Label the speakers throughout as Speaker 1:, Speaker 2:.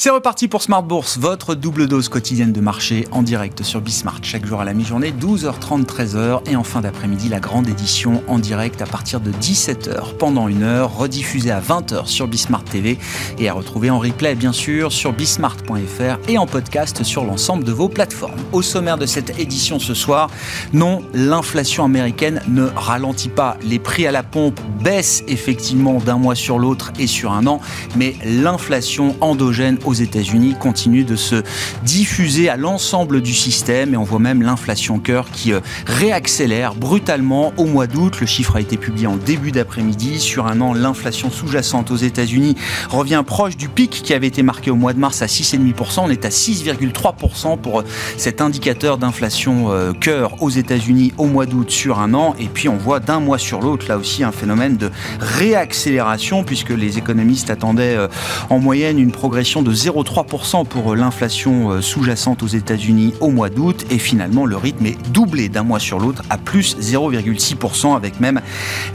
Speaker 1: C'est reparti pour Smart Bourse, votre double dose quotidienne de marché en direct sur Bismart chaque jour à la mi-journée, 12h30, 13h et en fin d'après-midi la grande édition en direct à partir de 17h pendant une heure, rediffusée à 20h sur Bismart TV et à retrouver en replay bien sûr sur bismart.fr et en podcast sur l'ensemble de vos plateformes. Au sommaire de cette édition ce soir, non, l'inflation américaine ne ralentit pas. Les prix à la pompe baissent effectivement d'un mois sur l'autre et sur un an, mais l'inflation endogène aux États-Unis continue de se diffuser à l'ensemble du système et on voit même l'inflation cœur qui euh, réaccélère brutalement au mois d'août. Le chiffre a été publié en début d'après-midi. Sur un an, l'inflation sous-jacente aux États-Unis revient proche du pic qui avait été marqué au mois de mars à 6,5%. On est à 6,3% pour euh, cet indicateur d'inflation euh, cœur aux États-Unis au mois d'août sur un an. Et puis on voit d'un mois sur l'autre là aussi un phénomène de réaccélération puisque les économistes attendaient en moyenne une progression de 0,3% pour l'inflation euh, sous-jacente aux États-Unis au mois d'août et finalement le rythme est doublé d'un mois sur l'autre à plus 0,6% avec même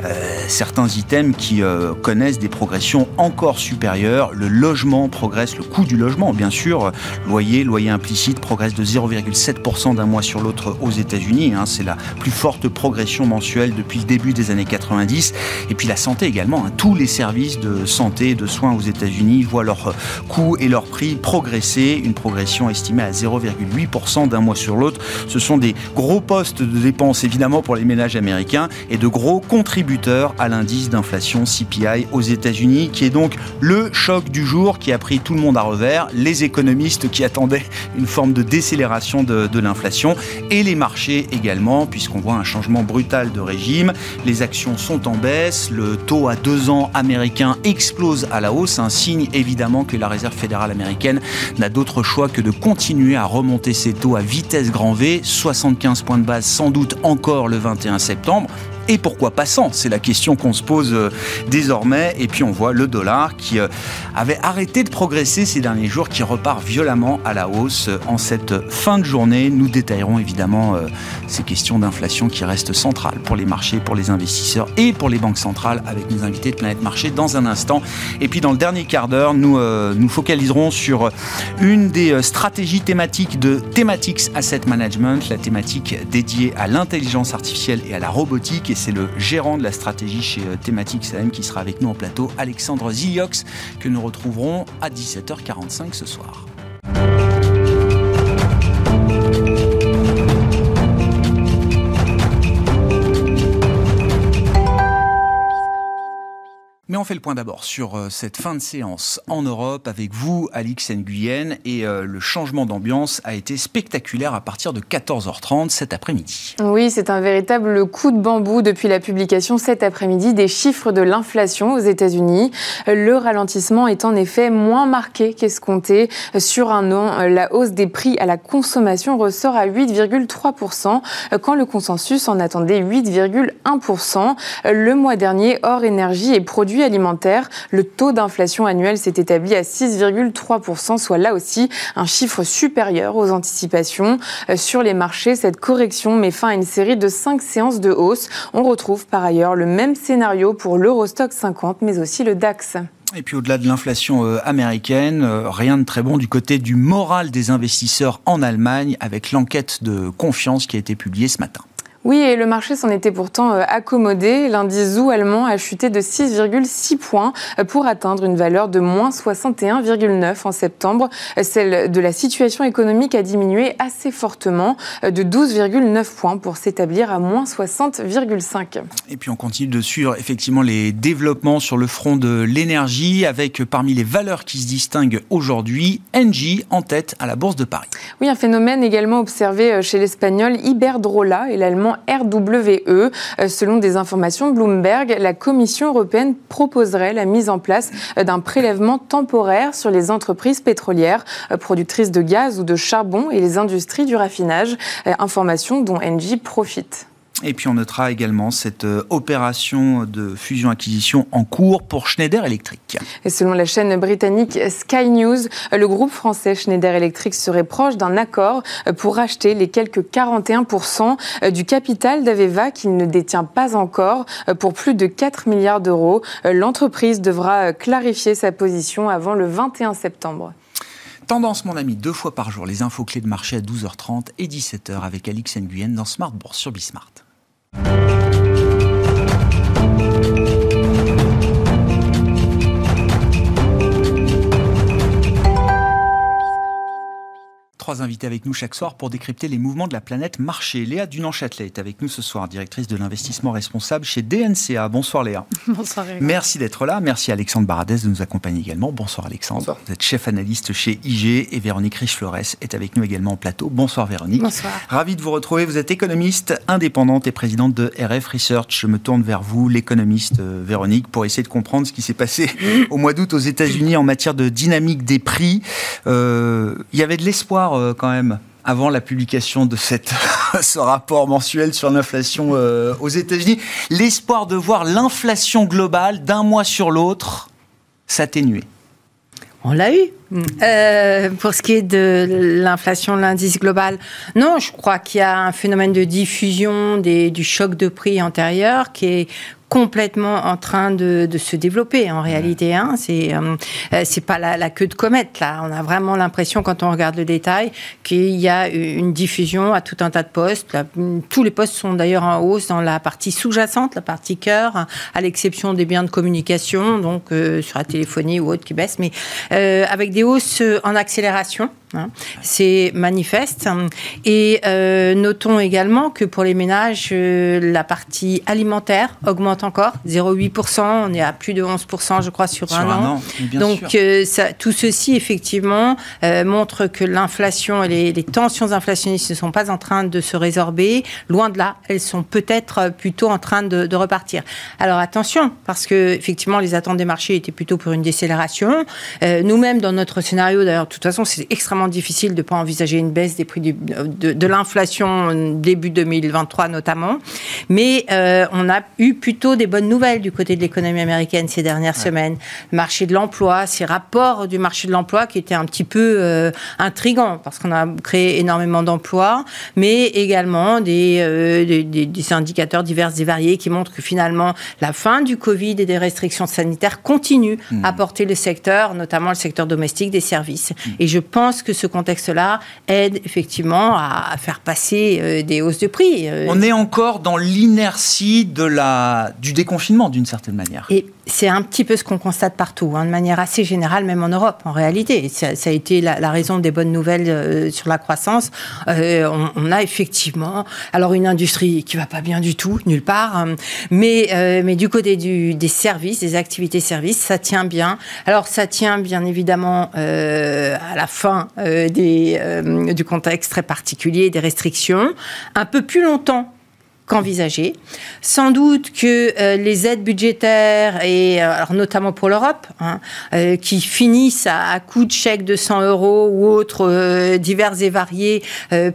Speaker 1: euh, certains items qui euh, connaissent des progressions encore supérieures. Le logement progresse, le coût du logement bien sûr, loyer, loyer implicite progresse de 0,7% d'un mois sur l'autre aux États-Unis. Hein. C'est la plus forte progression mensuelle depuis le début des années 90. Et puis la santé également. Hein. Tous les services de santé et de soins aux États-Unis voient leur coût et leur prix progresser, une progression estimée à 0,8% d'un mois sur l'autre. Ce sont des gros postes de dépenses évidemment pour les ménages américains et de gros contributeurs à l'indice d'inflation CPI aux États-Unis, qui est donc le choc du jour qui a pris tout le monde à revers, les économistes qui attendaient une forme de décélération de, de l'inflation et les marchés également, puisqu'on voit un changement brutal de régime. Les actions sont en baisse, le taux à deux ans américain explose à la hausse, un signe évidemment que la Réserve fédérale américaine n'a d'autre choix que de continuer à remonter ses taux à vitesse grand V, 75 points de base sans doute encore le 21 septembre et pourquoi pas sans C'est la question qu'on se pose euh, désormais. Et puis on voit le dollar qui euh, avait arrêté de progresser ces derniers jours, qui repart violemment à la hausse euh, en cette fin de journée. Nous détaillerons évidemment ces questions d'inflation qui restent centrales pour les marchés, pour les investisseurs et pour les banques centrales avec nos invités de Planète Marché dans un instant. Et puis dans le dernier quart d'heure, nous nous focaliserons sur une des stratégies thématiques de Thematics Asset Management, la thématique dédiée à l'intelligence artificielle et à la robotique et c'est le gérant de la stratégie chez euh, Thematic SAM qui sera avec nous en plateau, Alexandre Ziliox, que nous retrouverons à 17h45 ce soir. Mais on fait le point d'abord sur euh, cette fin de séance en Europe avec vous, Alix Nguyen, et euh, le changement d'ambiance a été spectaculaire à partir de 14h30 cet après-midi.
Speaker 2: Oui, c'est un véritable coup de bambou depuis la publication cet après-midi des chiffres de l'inflation aux États-Unis. Le ralentissement est en effet moins marqué qu'escompté. Sur un an, la hausse des prix à la consommation ressort à 8,3% quand le consensus en attendait 8,1%. Le mois dernier, hors énergie et produits alimentaire. Le taux d'inflation annuel s'est établi à 6,3%, soit là aussi un chiffre supérieur aux anticipations. Euh, sur les marchés, cette correction met fin à une série de cinq séances de hausse. On retrouve par ailleurs le même scénario pour l'Eurostock 50, mais aussi le DAX.
Speaker 1: Et puis au-delà de l'inflation euh, américaine, euh, rien de très bon du côté du moral des investisseurs en Allemagne avec l'enquête de confiance qui a été publiée ce matin.
Speaker 2: Oui, et le marché s'en était pourtant euh, accommodé. L'indice ZOO allemand a chuté de 6,6 points euh, pour atteindre une valeur de moins 61,9 en septembre. Celle de la situation économique a diminué assez fortement euh, de 12,9 points pour s'établir à moins 60,5.
Speaker 1: Et puis on continue de suivre effectivement les développements sur le front de l'énergie avec parmi les valeurs qui se distinguent aujourd'hui, Engie en tête à la Bourse de Paris.
Speaker 2: Oui, un phénomène également observé chez l'Espagnol Iberdrola et l'Allemand RWE. Euh, selon des informations Bloomberg, la Commission européenne proposerait la mise en place euh, d'un prélèvement temporaire sur les entreprises pétrolières euh, productrices de gaz ou de charbon et les industries du raffinage, information dont Engie profite.
Speaker 1: Et puis on notera également cette euh, opération de fusion-acquisition en cours pour Schneider Electric.
Speaker 2: Et selon la chaîne britannique Sky News, le groupe français Schneider Electric serait proche d'un accord pour racheter les quelques 41% du capital d'Aveva qu'il ne détient pas encore pour plus de 4 milliards d'euros. L'entreprise devra clarifier sa position avant le 21 septembre.
Speaker 1: Tendance, mon ami, deux fois par jour, les infos clés de marché à 12h30 et 17h avec Alix Nguyen dans Smart Bourse sur Bismart. Trois invités avec nous chaque soir pour décrypter les mouvements de la planète marché. Léa Dunan-Châtelet est avec nous ce soir, directrice de l'investissement responsable chez DNCA. Bonsoir Léa.
Speaker 3: Bonsoir Léa.
Speaker 1: Merci d'être là. Merci Alexandre Baradès de nous accompagner également. Bonsoir Alexandre. Vous êtes chef analyste chez IG et Véronique Riche-Flores est avec nous également en plateau. Bonsoir Véronique.
Speaker 3: Bonsoir.
Speaker 1: Ravi de vous retrouver. Vous êtes économiste indépendante et présidente de RF Research. Je me tourne vers vous, l'économiste euh, Véronique, pour essayer de comprendre ce qui s'est passé au mois d'août aux États-Unis en matière de dynamique des prix. Euh, il y avait de l'espoir euh, quand même avant la publication de cette, ce rapport mensuel sur l'inflation euh, aux États-Unis, l'espoir de voir l'inflation globale d'un mois sur l'autre s'atténuer.
Speaker 3: On l'a eu. Euh, pour ce qui est de l'inflation, l'indice global, non, je crois qu'il y a un phénomène de diffusion des, du choc de prix antérieur qui est complètement en train de, de se développer en réalité. Hein. C'est euh, c'est pas la, la, queue de comète là. On a vraiment l'impression quand on regarde le détail qu'il y a une diffusion à tout un tas de postes. Tous les postes sont d'ailleurs en hausse dans la partie sous-jacente, la partie cœur, à l'exception des biens de communication, donc euh, sur la téléphonie ou autre qui baissent, mais euh, avec des hausses en accélération. Hein. C'est manifeste. Et euh, notons également que pour les ménages, euh, la partie alimentaire augmente encore, 0,8%. On est à plus de 11%, je crois, sur,
Speaker 1: Sur
Speaker 3: un,
Speaker 1: un
Speaker 3: an.
Speaker 1: an,
Speaker 3: Donc,
Speaker 1: sûr.
Speaker 3: euh, ça, tout ceci, effectivement, montre que l'inflation et les, les tensions inflationnistes ne sont pas en train de se résorber. Loin de là, elles sont peut-être plutôt en train de, de repartir. Alors, attention, parce que, effectivement, les attentes des marchés étaient plutôt pour une décélération. Nous-mêmes, dans notre scénario, d'ailleurs, de toute façon, c'est extrêmement difficile de ne pas envisager une baisse des prix du- de, de l'inflation début 2023 notamment. Mais euh, on a eu plutôt des bonnes nouvelles du côté de l'économie américaine ces dernières semaines. Le marché de l'emploi, ces rapports du marché de l'emploi qui étaient un petit peu euh, intrigants parce qu'on a créé énormément d'emplois, mais également des, euh, des, des- des indicateurs divers et variés qui montrent que finalement la fin du Covid et des restrictions sanitaires continue à porter le secteur, notamment le secteur domestique des services. Et je pense que ce contexte-là aide effectivement à, faire passer euh, des hausses de prix. Euh,
Speaker 1: On est encore dans l'inertie de la, du déconfinement d'une certaine manière.
Speaker 3: Et c'est un petit peu ce qu'on constate partout, hein, de manière assez générale, même en Europe, en réalité. Ça, ça a été la, la raison des bonnes nouvelles euh, sur la croissance. Euh, on, on a effectivement, alors une industrie qui va pas bien du tout, nulle part, hein, mais, euh, mais du côté du, des services, des activités services, ça tient bien. Alors ça tient bien évidemment euh, à la fin euh, des, euh, du contexte très particulier, des restrictions, un peu plus longtemps qu'envisagé. Sans doute que euh, les aides budgétaires, et euh, alors notamment pour l'Europe, hein, euh, qui finissent à, à coup de chèques de 100 euros ou autres divers et variés,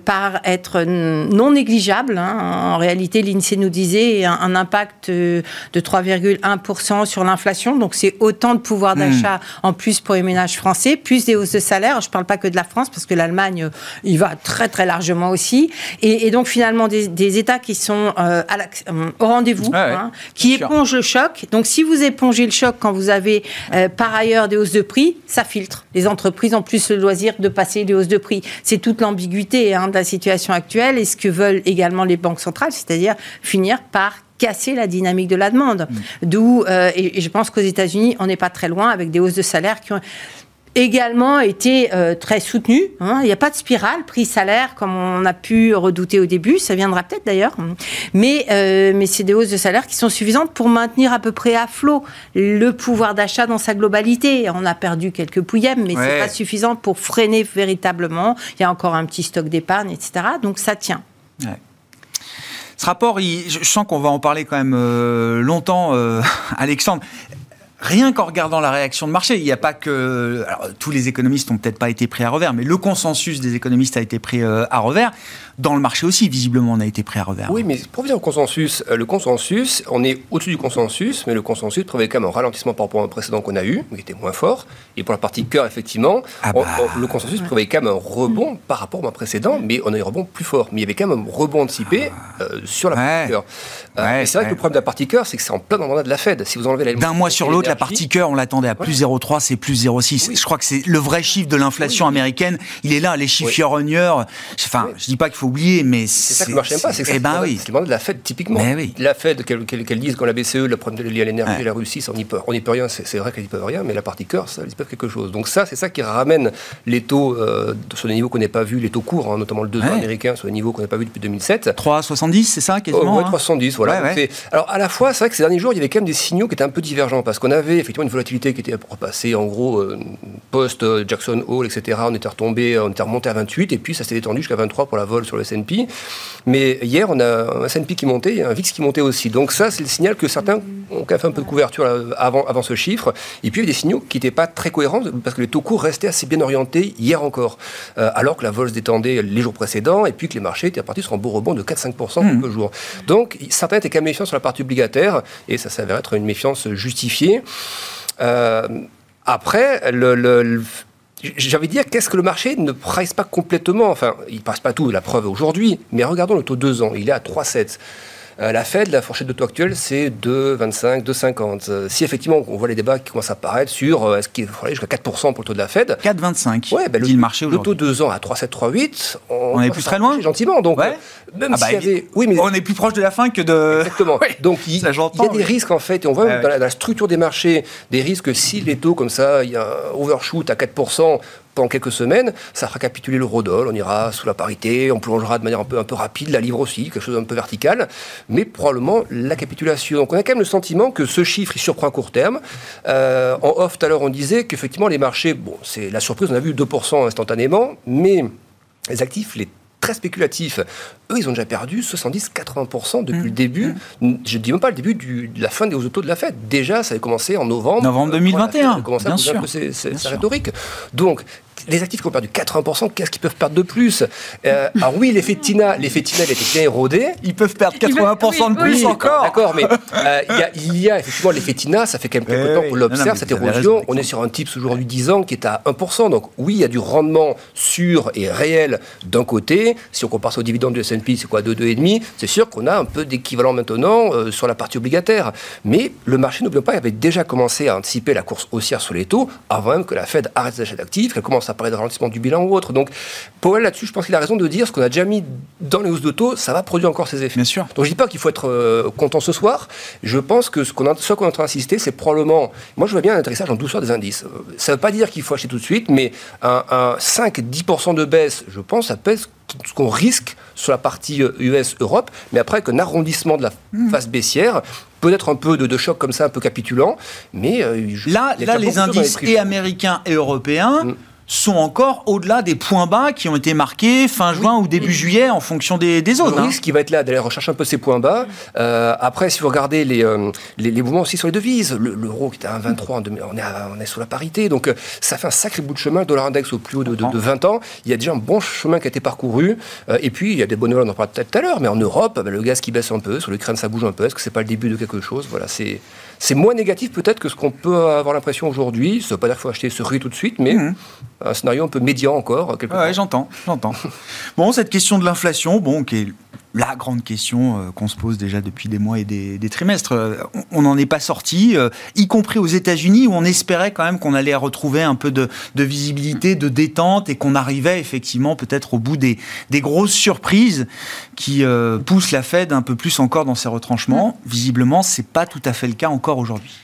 Speaker 3: par être non négligeables. hein. En réalité, l'INSEE nous disait un, un impact de 3,1% sur l'inflation. Donc c'est autant de pouvoir d'achat en plus pour les ménages français, plus des hausses de salaire. Je ne parle pas que de la France, parce que l'Allemagne, il va très très largement aussi. Et, et donc finalement des, des États qui sont euh, à euh, au rendez-vous,
Speaker 1: ouais,
Speaker 3: hein, qui
Speaker 1: sûr.
Speaker 3: épongent le choc. Donc si vous épongez le choc quand vous avez euh, par ailleurs des hausses de prix, ça filtre. Les entreprises ont plus le loisir de passer des hausses de prix. C'est toute l'ambiguïté hein, de la situation actuelle et ce que veulent également les banques centrales, c'est-à-dire finir par casser la dynamique de la demande. D'où, euh, et, et je pense qu'aux États-Unis, on n'est pas très loin avec des hausses de salaire qui ont également été euh, très soutenues. hein. Il n'y a pas de spirale prix-salaire comme on a pu redouter au début. Ça viendra peut-être d'ailleurs. Mais, euh, mais c'est des hausses de salaire qui sont suffisantes pour maintenir à peu près à flot le pouvoir d'achat dans sa globalité. On a perdu quelques pouillèmes, mais
Speaker 1: Ouais.
Speaker 3: c'est pas suffisant pour freiner véritablement. Il y a encore un petit stock d'épargne, etc. Donc ça tient.
Speaker 1: Ouais. Ce rapport, il- je sens qu'on va en parler quand même euh, longtemps, Alexandre. Rien qu'en regardant la réaction de marché, il n'y a pas que. Tous les économistes n'ont peut-être pas été pris à revers, mais le consensus des économistes a été pris euh, à revers. Dans le marché aussi, visiblement, on a été pris à revers.
Speaker 4: Oui, mais pour venir au consensus, euh, le consensus, on est au-dessus du consensus, mais le consensus prévoyait quand même un ralentissement par rapport au précédent qu'on a eu, qui était moins fort. Et pour la partie cœur, effectivement, ah bah. le consensus prévoyait quand même un rebond par rapport au précédent, mais on a eu un rebond plus fort. Mais il y avait quand même un rebond anticipé ah. euh, sur la partie cœur. c'est vrai que le problème de la partie cœur, c'est que c'est en plein dans le mandat de la Fed. Si vous enlevez
Speaker 1: D'un mois sur l'autre, la partie cœur, on l'attendait à plus 0,3, c'est plus 0,6. Je crois que c'est le vrai chiffre de l'inflation américaine. Il est là, les chiffres oui. Enfin, je dis pas qu'il faut oublier, mais
Speaker 4: c'est ça marché n'aime pas. C'est
Speaker 1: eh ben oui.
Speaker 4: de la Fed, typiquement. Oui. La Fed, qu'elle dise quand la BCE, le problème lié à l'énergie, la Russie, on n'y peut, on peut rien. C'est vrai qu'elle n'y peut rien, mais la partie cœur, ça, ils peuvent quelque chose. Donc ça, c'est ça qui ramène les taux euh, sur des niveaux qu'on n'a pas vus, les taux courts, hein, notamment le 2 ans américain, sur des niveaux qu'on n'a pas vus depuis 2007.
Speaker 1: 3,70, c'est ça, quasiment
Speaker 4: oh, ouais, 3,70, voilà. alors, à la fois, c'est vrai que ces derniers jours, il y avait quand même des signaux qui étaient un peu divergents, parce qu'on avait effectivement une volatilité qui était repassée, en gros, euh, post-Jackson Hole, etc. On était retombé, on était remonté à 28, et puis ça s'est étendu jusqu'à 23 pour la vol sur le S&P. Mais hier, on a un S&P qui montait et un VIX qui montait aussi. Donc ça, c'est le signal que certains ont fait un peu de couverture avant, avant ce chiffre. Et puis, il y a des signaux qui n'étaient pas très cohérents, parce que les taux courts restaient assez bien orientés hier encore, euh, alors que la vol se détendait les jours précédents, et puis que les marchés étaient partis sur un beau rebond de 4-5% mmh. quelques jours. Donc, certains étaient quand même méfiants sur la partie obligataire, et ça s'avère être une méfiance justifiée. Euh, après, le, j'ai envie de dire, qu'est-ce que le marché ne price pas complètement. Enfin, il ne pas tout, la preuve aujourd'hui, mais regardons le taux 2 ans, il est à 3,7. Euh, la Fed, la fourchette de taux actuelle, c'est 2,25, 2,50. Euh, si effectivement on voit les débats qui commencent à apparaître sur euh, est-ce qu'il faudrait jusqu'à 4% pour le taux de la Fed
Speaker 1: 4,25.
Speaker 4: Ouais, ben, le, le, marché le taux 2 ans à 3,7, 3,8.
Speaker 1: On, est plus très loin
Speaker 4: Gentiment. Donc,
Speaker 1: même ah bah, avait... oui, mais... On est plus proche de la fin que de.
Speaker 4: Exactement. Donc il, y a des risques en fait, et on voit dans, la, structure des marchés des risques si les taux comme ça, il y a un overshoot à 4%, pendant quelques semaines, ça fera capituler l'eurodoll, on ira sous la parité, on plongera de manière un peu, un peu rapide, la livre aussi, quelque chose d'un peu vertical, mais probablement la capitulation. Donc on a quand même le sentiment que ce chiffre, il surprend à court terme. Euh, en off, tout à l'heure, on disait qu'effectivement, les marchés, bon, c'est la surprise, on a vu 2% instantanément, mais les actifs, les très spéculatifs. Eux, ils ont déjà perdu 70-80% depuis le mmh. début. Mmh. Je ne dis même pas le début de la fin des autos de la fête. Déjà, ça avait commencé en novembre.
Speaker 1: Novembre 2021. Ça a
Speaker 4: commencé bien à sûr. un peu rhétorique. Donc, les actifs qui ont perdu 80%, qu'est-ce qu'ils peuvent perdre de plus? Euh, Alors oui, l'effet Tina, l'effet Tina, il était bien érodé.
Speaker 1: Ils peuvent perdre 80% de plus encore.
Speaker 4: D'accord, mais euh, il, y a, effectivement l'effet Tina, ça fait quand même quelques temps qu'on l'observe, cette érosion. On est sur un type aujourd'hui 10 ans qui est à 1%. Donc oui, il y a du rendement sûr et réel d'un côté. Si on compare ça au dividende du S&P, c'est quoi 2, 2,5 C'est sûr qu'on a un peu d'équivalent maintenant euh, sur la partie obligataire. Mais le marché, n'oublions pas, il avait déjà commencé à anticiper la course haussière sur les taux avant même que la Fed arrête d'achat d'actifs, qu'elle commence à parler de ralentissement du bilan ou autre. Donc, Powell, là-dessus, je pense qu'il a raison de dire ce qu'on a déjà mis dans les hausses de taux, ça va produire encore ses effets.
Speaker 1: Bien sûr.
Speaker 4: Donc, je dis pas qu'il faut être euh, content ce soir. Je pense que ce qu'on qu'on est en train d'insister, c'est probablement. Moi, je vois bien un atterrissage en douceur des indices. Ça ne veut pas dire qu'il faut acheter tout de suite, mais un, un 5-10% de baisse, je pense, ça pèse ce qu'on risque sur la partie US-Europe, euh, mais après qu'un arrondissement de la hmm. phase baissière, peut-être un peu de, choc comme ça, un peu capitulant, mais...
Speaker 1: Euh, là, là les indices et américains et européens... Hmm sont encore au-delà des points bas qui ont été marqués fin juin ou début juillet en fonction des, des zones.
Speaker 4: Le risque qui va être là d'aller rechercher un peu ces points bas. Euh, après, si vous regardez les, euh, les, mouvements aussi sur les devises, l'euro qui était à 1,23, on est, on est sous la parité, donc euh, ça fait un sacré bout de chemin. Le dollar index au plus haut de, de, 20 ans, il y a déjà un bon chemin qui a été parcouru. et puis, il y a des bonnes nouvelles, on en parlera peut-être tout à l'heure, mais en Europe, ben, le gaz qui baisse un peu, sur l'Ukraine ça bouge un peu. Est-ce que c'est pas le début de quelque chose? Voilà, c'est c'est moins négatif peut-être que ce qu'on peut avoir l'impression aujourd'hui. Ça ne veut pas dire qu'il faut acheter ce riz tout de suite, mais mmh. un scénario un peu médian encore.
Speaker 1: Oui, j'entends, j'entends. bon, cette question de l'inflation, bon, qui est la grande question euh, qu'on se pose déjà depuis des mois et des, trimestres. Euh, on n'en est pas sorti, euh, y compris aux États-Unis où on espérait quand même qu'on allait retrouver un peu de, visibilité, de détente et qu'on arrivait effectivement peut-être au bout des, des grosses surprises qui poussent la Fed un peu plus encore dans ses retranchements. Visiblement, c'est pas tout à fait le cas encore aujourd'hui.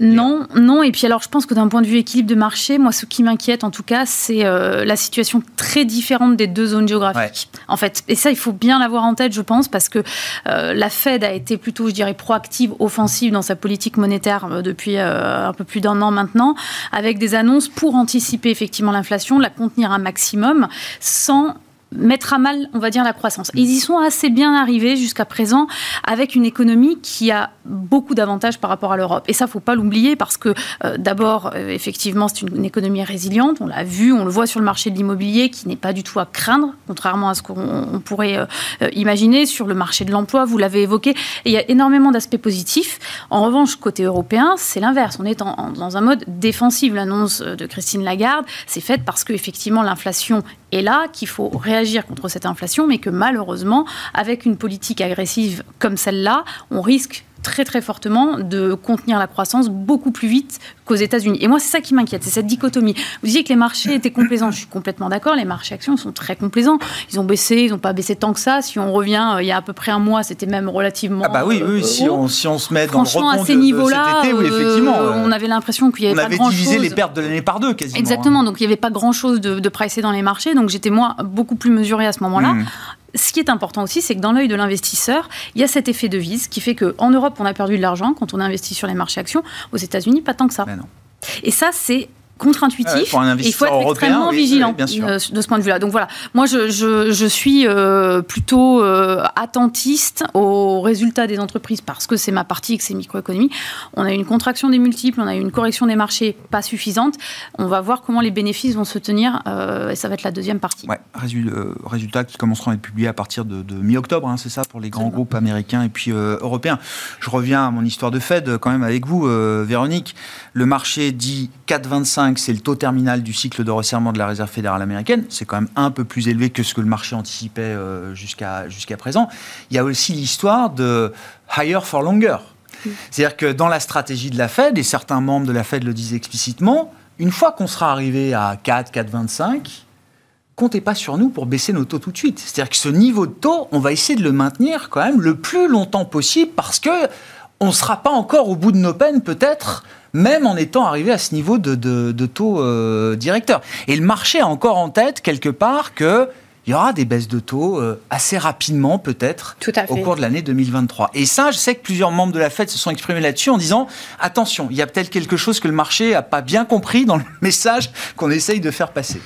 Speaker 5: Non, non. Et puis alors, je pense que d'un point de vue équilibre de marché, moi, ce qui m'inquiète en tout cas, c'est euh, la situation très différente des deux zones géographiques. En fait, et ça, il faut bien l'avoir en tête, je pense, parce que euh, la Fed a été plutôt, je dirais, proactive, offensive dans sa politique monétaire euh, depuis un peu plus d'un an maintenant, avec des annonces pour anticiper effectivement l'inflation, la contenir un maximum, sans mettre à mal, on va dire, la croissance. ils y sont assez bien arrivés jusqu'à présent avec une économie qui a beaucoup d'avantages par rapport à l'Europe. Et ça, faut pas l'oublier parce que euh, d'abord, euh, effectivement, c'est une, économie résiliente. On l'a vu, on le voit sur le marché de l'immobilier qui n'est pas du tout à craindre, contrairement à ce qu'on pourrait euh, imaginer sur le marché de l'emploi. Vous l'avez évoqué. Et il y a énormément d'aspects positifs. En revanche, côté européen, c'est l'inverse. On est dans un mode défensif. L'annonce de Christine Lagarde, c'est faite parce que effectivement l'inflation est là, qu'il faut réagir contre cette inflation, mais que malheureusement, avec une politique agressive comme celle-là, on risque très très fortement de contenir la croissance beaucoup plus vite qu'aux États-Unis. Et moi, c'est ça qui m'inquiète, c'est cette dichotomie. Vous disiez que les marchés étaient complaisants. Je suis complètement d'accord. Les marchés actions sont très complaisants. Ils ont baissé, ils n'ont pas baissé tant que ça. Si on revient euh, il y a à peu près un mois, c'était même relativement.
Speaker 1: Ah bah oui, oui. Euh, si, on, si on se met dans le
Speaker 5: à ces niveaux-là, oui, effectivement, euh, on avait l'impression qu'il y avait pas.
Speaker 1: On avait divisé les pertes de l'année par deux, quasiment.
Speaker 5: Exactement. Hein. Donc il n'y avait pas grand-chose de, de pricé dans les marchés. Donc j'étais moi beaucoup plus mesurée à ce moment-là. Mmh ce qui est important aussi, c'est que dans l'œil de l'investisseur, il y a cet effet de vise qui fait qu'en Europe, on a perdu de l'argent quand on a investi sur les marchés actions. Aux États-Unis, pas tant que ça. Et ça, c'est contre-intuitif. il faut être extrêmement vigilant euh, de ce point de vue-là. Donc voilà, moi je, je, suis euh, plutôt euh, attentiste aux résultats des entreprises parce que c'est ma partie, que c'est microéconomie. On a eu une contraction des multiples, on a eu une correction des marchés pas suffisante. On va voir comment les bénéfices vont se tenir et ça va être la deuxième partie.
Speaker 1: Ouais, résultats qui commenceront à être publiés à partir de, mi-octobre, hein, c'est ça, pour les grands groupes américains et puis européens. Je reviens à mon histoire de Fed quand même avec vous, Véronique. Le marché dit 4,25 c'est le taux terminal du cycle de resserrement de la Réserve fédérale américaine. C'est quand même un peu plus élevé que ce que le marché anticipait euh, jusqu'à présent. Il y a aussi l'histoire de higher for longer. C'est-à-dire que dans la stratégie de la Fed, et certains membres de la Fed le disent explicitement, une fois qu'on sera arrivé à 4, 4,25, comptez pas sur nous pour baisser nos taux tout de suite. C'est-à-dire que ce niveau de taux, on va essayer de le maintenir quand même le plus longtemps possible parce que on ne sera pas encore au bout de nos peines peut-être même en étant arrivé à ce niveau de, taux euh, directeur. Et le marché a encore en tête quelque part que il y aura des baisses de taux euh, assez rapidement, peut-être, au cours de l'année 2023. Et ça, je sais que plusieurs membres de la Fed se sont exprimés là-dessus en disant attention, il y a peut-être quelque chose que le marché n'a pas bien compris dans le message qu'on essaye de faire passer.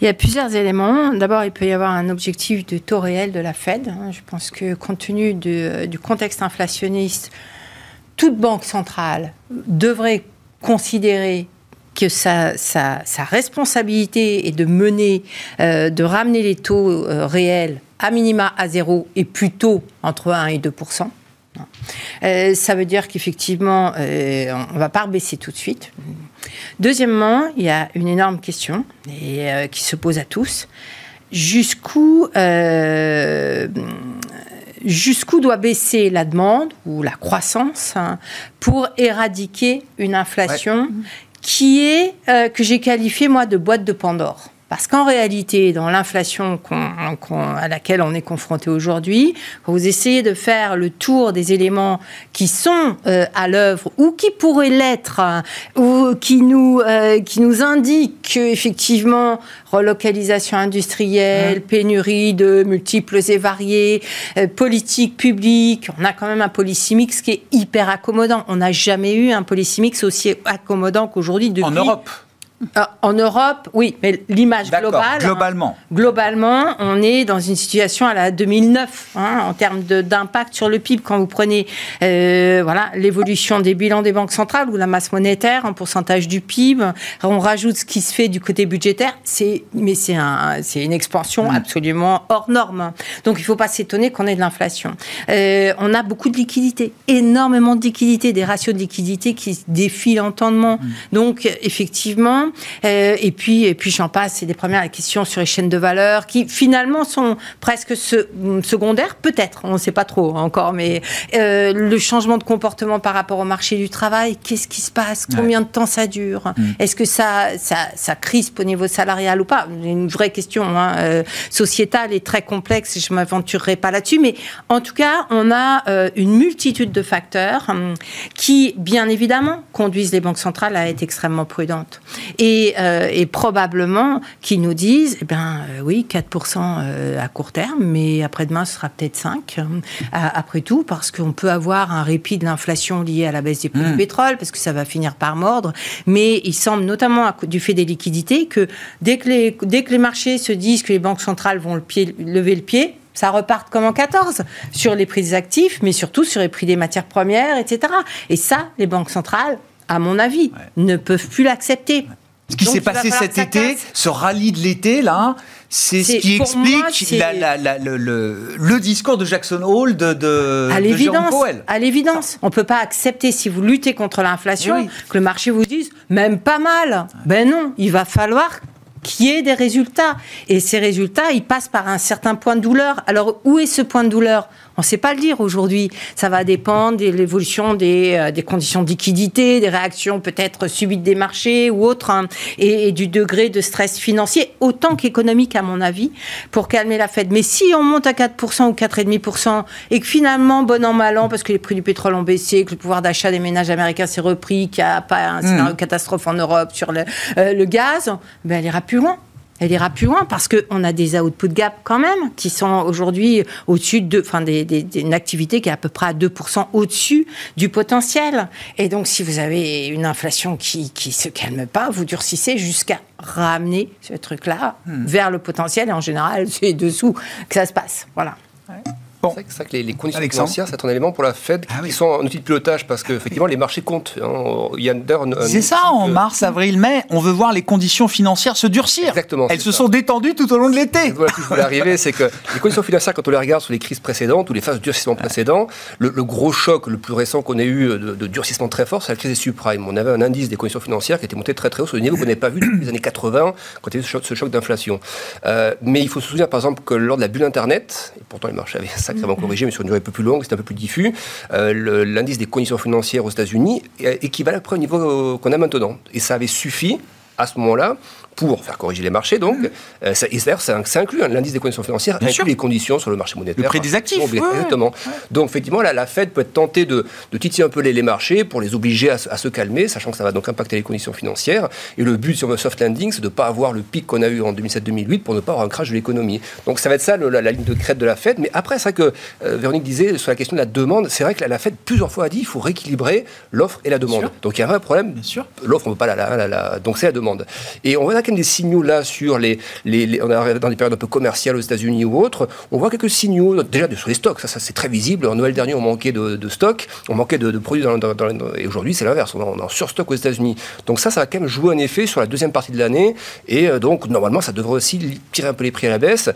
Speaker 3: Il y a plusieurs éléments. D'abord, il peut y avoir un objectif de taux réel de la Fed. Je pense que compte tenu du contexte inflationniste, toute banque centrale devrait considérer que sa, responsabilité est de mener, euh, de ramener les taux euh, réels à minima à zéro et plutôt entre 1 et 2% euh, ça veut dire qu'effectivement, on ne va pas rebaisser tout de suite. Deuxièmement, il y a une énorme question et, qui se pose à tous. Jusqu'où jusqu'où doit baisser la demande ou la croissance hein, pour éradiquer une inflation qui est, euh, que j'ai qualifiée moi de boîte de Pandore. Parce qu'en réalité, dans l'inflation à laquelle on est confronté aujourd'hui, quand vous essayez de faire le tour des éléments qui sont euh, à l'œuvre ou qui pourraient l'être, hein, ou qui nous, euh, qui nous indiquent qu'effectivement, relocalisation industrielle, mmh. pénurie de multiples et variés, euh, politique publique, on a quand même un policy mix qui est hyper accommodant. On n'a jamais eu un policy mix aussi accommodant qu'aujourd'hui
Speaker 1: En Europe
Speaker 3: euh, en Europe, oui, mais l'image globale. Hein,
Speaker 1: globalement.
Speaker 3: globalement, on est dans une situation à la 2009 hein, en termes d'impact sur le PIB. Quand vous prenez euh, voilà l'évolution des bilans des banques centrales ou la masse monétaire en pourcentage du PIB, on rajoute ce qui se fait du côté budgétaire. C'est mais c'est un, c'est une expansion mm. absolument hors norme. Donc il ne faut pas s'étonner qu'on ait de l'inflation. Euh, on a beaucoup de liquidités, énormément de liquidités, des ratios de liquidités qui défilent en temps de mm. Donc effectivement euh, et puis, et puis j'en passe, c'est des premières questions sur les chaînes de valeur qui finalement sont presque secondaires, peut-être, on ne sait pas trop encore, mais euh, le changement de comportement par rapport au marché du travail, qu'est-ce qui se passe? Combien de temps ça dure? Mm. Est-ce que ça, ça, ça, crispe au niveau salarial ou pas? Une vraie question hein, euh, sociétale et très complexe, je ne m'aventurerai pas là-dessus, mais en tout cas, on a une multitude de facteurs hum, qui, bien évidemment, conduisent les banques centrales à être extrêmement prudentes. Et, et, probablement qui nous disent, eh ben oui, 4% à court terme, mais après-demain, ce sera peut-être 5, après tout, parce qu'on peut avoir un répit de l'inflation lié à la baisse des prix du mmh. pétrole, parce que ça va finir par mordre, mais il semble notamment du fait des liquidités que dès que les, dès que les marchés se disent que les banques centrales vont le pied, lever le pied, ça reparte comme en 14 sur les prix des actifs, mais surtout sur les prix des matières premières, etc. Et ça, les banques centrales, à mon avis, ne peuvent plus l'accepter.
Speaker 1: Ce qui s'est passé cet été, ce rallye de l'été, là, c'est ce qui explique le, discours de Jackson Hole de, de,
Speaker 3: à l'évidence, À l'évidence. On ne peut pas accepter, si vous luttez contre l'inflation, que le marché vous dise même pas mal. Ben non, il va falloir qu'il y ait des résultats. Et ces résultats, ils passent par un certain point de douleur. Alors, où est ce point de douleur? On ne sait pas le dire aujourd'hui. Ça va dépendre de l'évolution des, euh, des, conditions de liquidité, des réactions peut-être subites des marchés ou autres, hein, et, du degré de stress financier, autant qu'économique à mon avis, pour calmer la Fed. Mais si on monte à 4% ou 4,5% et que finalement, bon an, mal an, parce que les prix du pétrole ont baissé, que le pouvoir d'achat des ménages américains s'est repris, qu'il n'y a pas un scénario hmm. catastrophe en Europe sur le, euh, le gaz, ben, elle ira plus loin elle ira plus loin parce qu'on a des output gap quand même qui sont aujourd'hui au-dessus de, enfin, des, des, une activité qui est à peu près à 2% au-dessus du potentiel. Et donc, si vous avez une inflation qui ne se calme pas, vous durcissez jusqu'à ramener ce truc-là hmm. vers le potentiel. Et en général, c'est dessous que ça se passe. Voilà.
Speaker 4: C'est vrai que les, conditions financières, c'est un élément pour la Fed ah qui sont un outil de pilotage parce qu'effectivement, les marchés comptent. Hein.
Speaker 1: C'est ça, en mars, avril, mai, on veut voir les conditions financières se durcir.
Speaker 4: Exactement.
Speaker 1: Elles se sont détendues tout au long de l'été.
Speaker 4: Voilà ce qui voulais arriver, c'est que les conditions financières, quand on les regarde sur les crises précédentes ou les phases de durcissement précédents, le, gros choc le plus récent qu'on ait eu de, durcissement très fort, c'est la crise des subprimes. On avait un indice des conditions financières qui était monté très très haut sur des niveaux qu'on n'avait pas vu depuis les années 80 quand il y a eu ce choc, d'inflation. Euh, mais il faut se souvenir par exemple que lors de la bulle Internet, et pourtant les marchés avaient sacrément corrigé, mais sur une durée un peu plus longue, c'est un peu plus diffus. Euh, l'indice des conditions financières aux États-Unis équivalent à peu près au niveau qu'on a maintenant. Et ça avait suffi à ce moment-là pour faire corriger les marchés. Donc, mmh. euh, ça, et d'ailleurs, ça, inclut hein, l'indice des conditions financières, inclut les conditions sur le marché monétaire.
Speaker 1: Le prix des actifs.
Speaker 4: exactement. Donc, effectivement, la Fed peut être tentée de, de titiller un peu les, marchés pour les obliger à, se calmer, sachant que ça va donc impacter les conditions financières. Et le but sur le soft landing, c'est de ne pas avoir le pic qu'on a eu en 2007-2008 pour ne pas avoir un crash de l'économie. Donc, ça va être ça la, ligne de crête de la Fed. Mais après, c'est vrai que euh, Véronique disait sur la question de la demande, c'est vrai que la, Fed plusieurs fois a dit qu'il faut rééquilibrer l'offre et la demande. Donc, il y a un vrai problème. Bien sûr. L'offre, on ne peut pas la, la, Donc, c'est la demande. Et on voit des signaux là sur les, on est dans des périodes un peu commerciales aux États-Unis ou autres, on voit quelques signaux déjà sur les stocks. Ça, ça c'est très visible. En Noël dernier, on manquait de, de stocks, on manquait de, produits dans, et aujourd'hui c'est l'inverse. On, est en surstock aux États-Unis. Donc ça, ça va quand même jouer un effet sur la deuxième partie de l'année. Et euh, donc normalement, ça devrait aussi tirer un peu les prix à la baisse.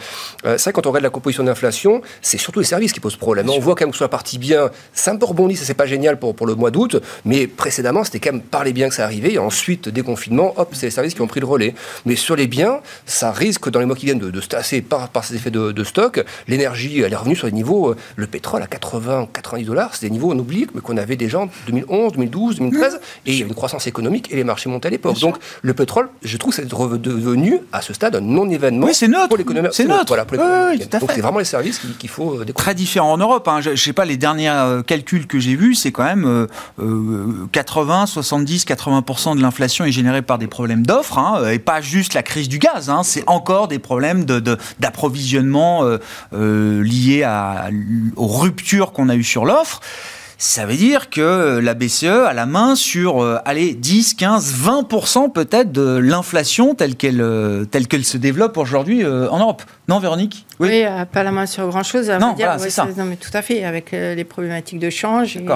Speaker 4: Euh, ça, quand on regarde la composition d'inflation, c'est surtout les services qui posent problème. On voit quand même que sur la partie bien, c'est un peu rebondi, ça c'est pas génial pour, pour le mois d'août, mais précédemment, c'était quand même par les biens que ça arrivait. Et ensuite, déconfinement, hop, c'est les services qui ont pris le relais. Mais sur les biens, ça risque dans les mois qui viennent de, se tasser par, par ces effets de, stock. L'énergie, elle est revenue sur des niveaux, euh, le pétrole à 80, 90 dollars, c'est des niveaux, on oublie, mais qu'on avait déjà en 2011, 2012, 2013, et il y avait une croissance économique et les marchés montaient à l'époque. Donc le pétrole, je trouve, c'est devenu à ce stade un non-événement
Speaker 1: oui,
Speaker 4: pour l'économie.
Speaker 1: C'est neutre. Voilà,
Speaker 4: pour oui, Donc c'est vraiment les services qu'il faut
Speaker 1: euh, découvrir. Très différent en Europe. Hein. Je ne sais pas, les derniers euh, calculs que j'ai vus, c'est quand même 80, 70, 80% de l'inflation est générée par des problèmes d'offres, hein, et pas juste la crise du gaz. Hein. C'est encore des problèmes d'approvisionnement euh, euh, liés à, aux ruptures qu'on a eues sur l'offre. Ça veut dire que la BCE a la main sur, euh, allez, 10, 15, 20% peut-être de l'inflation telle qu'elle telle qu'elle se développe aujourd'hui en Europe. Non, Véronique?
Speaker 3: Oui, pas la main sur grand-chose.
Speaker 1: Non, c'est ça.
Speaker 3: Non, mais tout à fait, avec les problématiques de change. Et,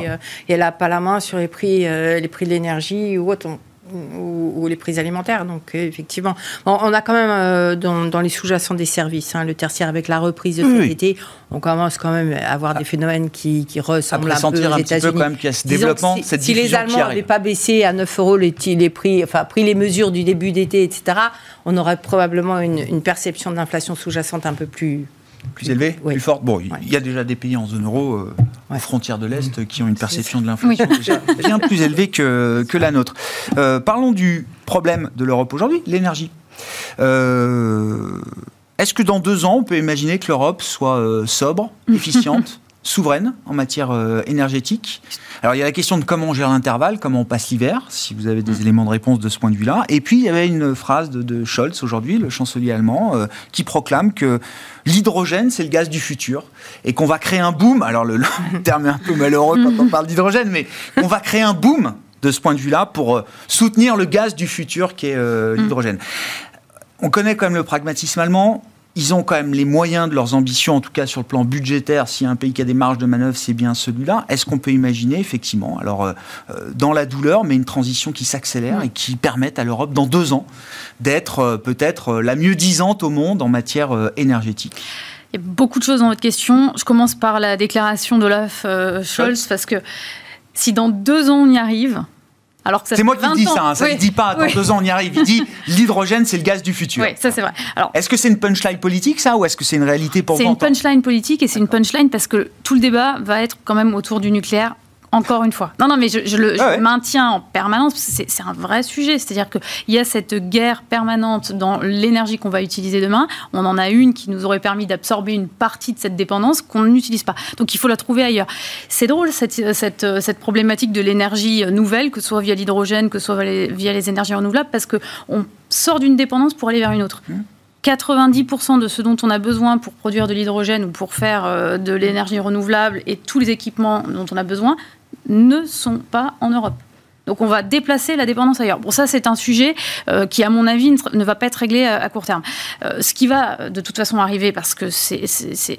Speaker 3: elle n'a pas la main sur les prix, les prix de l'énergie ou autre ou, les prix alimentaires. Donc, euh, effectivement, on a quand même euh, dans, les sous-jacents des services, hein, le tertiaire avec la reprise de cet été, on commence quand même à avoir des phénomènes qui, qui ressemblent un peu aux États-Unis.
Speaker 1: quand même qu'il y a ce développement,
Speaker 3: si, cette si les Allemands n'avaient pas baissé à 9 euros les, les, prix, enfin pris les mesures du début d'été, etc., on aurait probablement une, une perception d'inflation sous-jacente un peu plus
Speaker 1: plus élevée, plus forte. Bon, il y a déjà des pays en zone euro, euh, aux frontières de l'Est, qui ont une perception de l'inflation déjà bien plus élevée que, que la nôtre. Euh, parlons du problème de l'Europe aujourd'hui, l'énergie. Euh, est-ce que dans deux ans, on peut imaginer que l'Europe soit sobre, efficiente souveraine en matière énergétique. Alors il y a la question de comment on gère l'intervalle, comment on passe l'hiver, si vous avez des mm. éléments de réponse de ce point de vue-là. Et puis il y avait une phrase de, Scholz aujourd'hui, le chancelier allemand, qui proclame que l'hydrogène c'est le gaz du futur et qu'on va créer un boom. Alors le, le terme est un peu malheureux quand on parle d'hydrogène, mais on va créer un boom de ce point de vue-là pour euh, soutenir le gaz du futur qui est euh, mm. l'hydrogène. On connaît quand même le pragmatisme allemand. Ils ont quand même les moyens de leurs ambitions, en tout cas sur le plan budgétaire. S'il y a un pays qui a des marges de manœuvre, c'est bien celui-là. Est-ce qu'on peut imaginer, effectivement, alors euh, dans la douleur, mais une transition qui s'accélère et qui permette à l'Europe, dans deux ans, d'être peut-être la mieux disante au monde en matière énergétique?
Speaker 5: Il y a beaucoup de choses dans votre question. Je commence par la déclaration d'Olaf Scholz, parce que si dans deux ans on y arrive, alors que
Speaker 1: c'est moi qui dis ça, hein, ça ne dit pas dans deux ans on y arrive, il dit l'hydrogène c'est le gaz du futur.
Speaker 5: Oui, ça c'est vrai.
Speaker 1: Alors, est-ce que c'est une punchline politique ça ou est-ce que c'est une réalité pour vous
Speaker 5: C'est une punchline politique et c'est une punchline parce que tout le débat va être quand même autour du nucléaire encore une fois. Non, non, mais je, le, ah maintiens en permanence. C'est un vrai sujet. C'est-à-dire qu'il y a cette guerre permanente dans l'énergie qu'on va utiliser demain. On en a une qui nous aurait permis d'absorber une partie de cette dépendance qu'on n'utilise pas. Donc il faut la trouver ailleurs. C'est drôle, cette, cette, cette, problématique de l'énergie nouvelle, que ce soit via l'hydrogène, que ce soit via les énergies renouvelables, parce qu'on sort d'une dépendance pour aller vers une autre. 90% mmh. de ce dont on a besoin pour produire de l'hydrogène ou pour faire euh, de l'énergie renouvelable et tous les équipements dont on a besoin, ne sont pas en Europe. Donc on va déplacer la dépendance ailleurs. Bon, ça c'est un sujet euh, qui, à mon avis, ne, va pas être réglé à, court terme. Euh, ce qui va de toute façon arriver, parce que c'est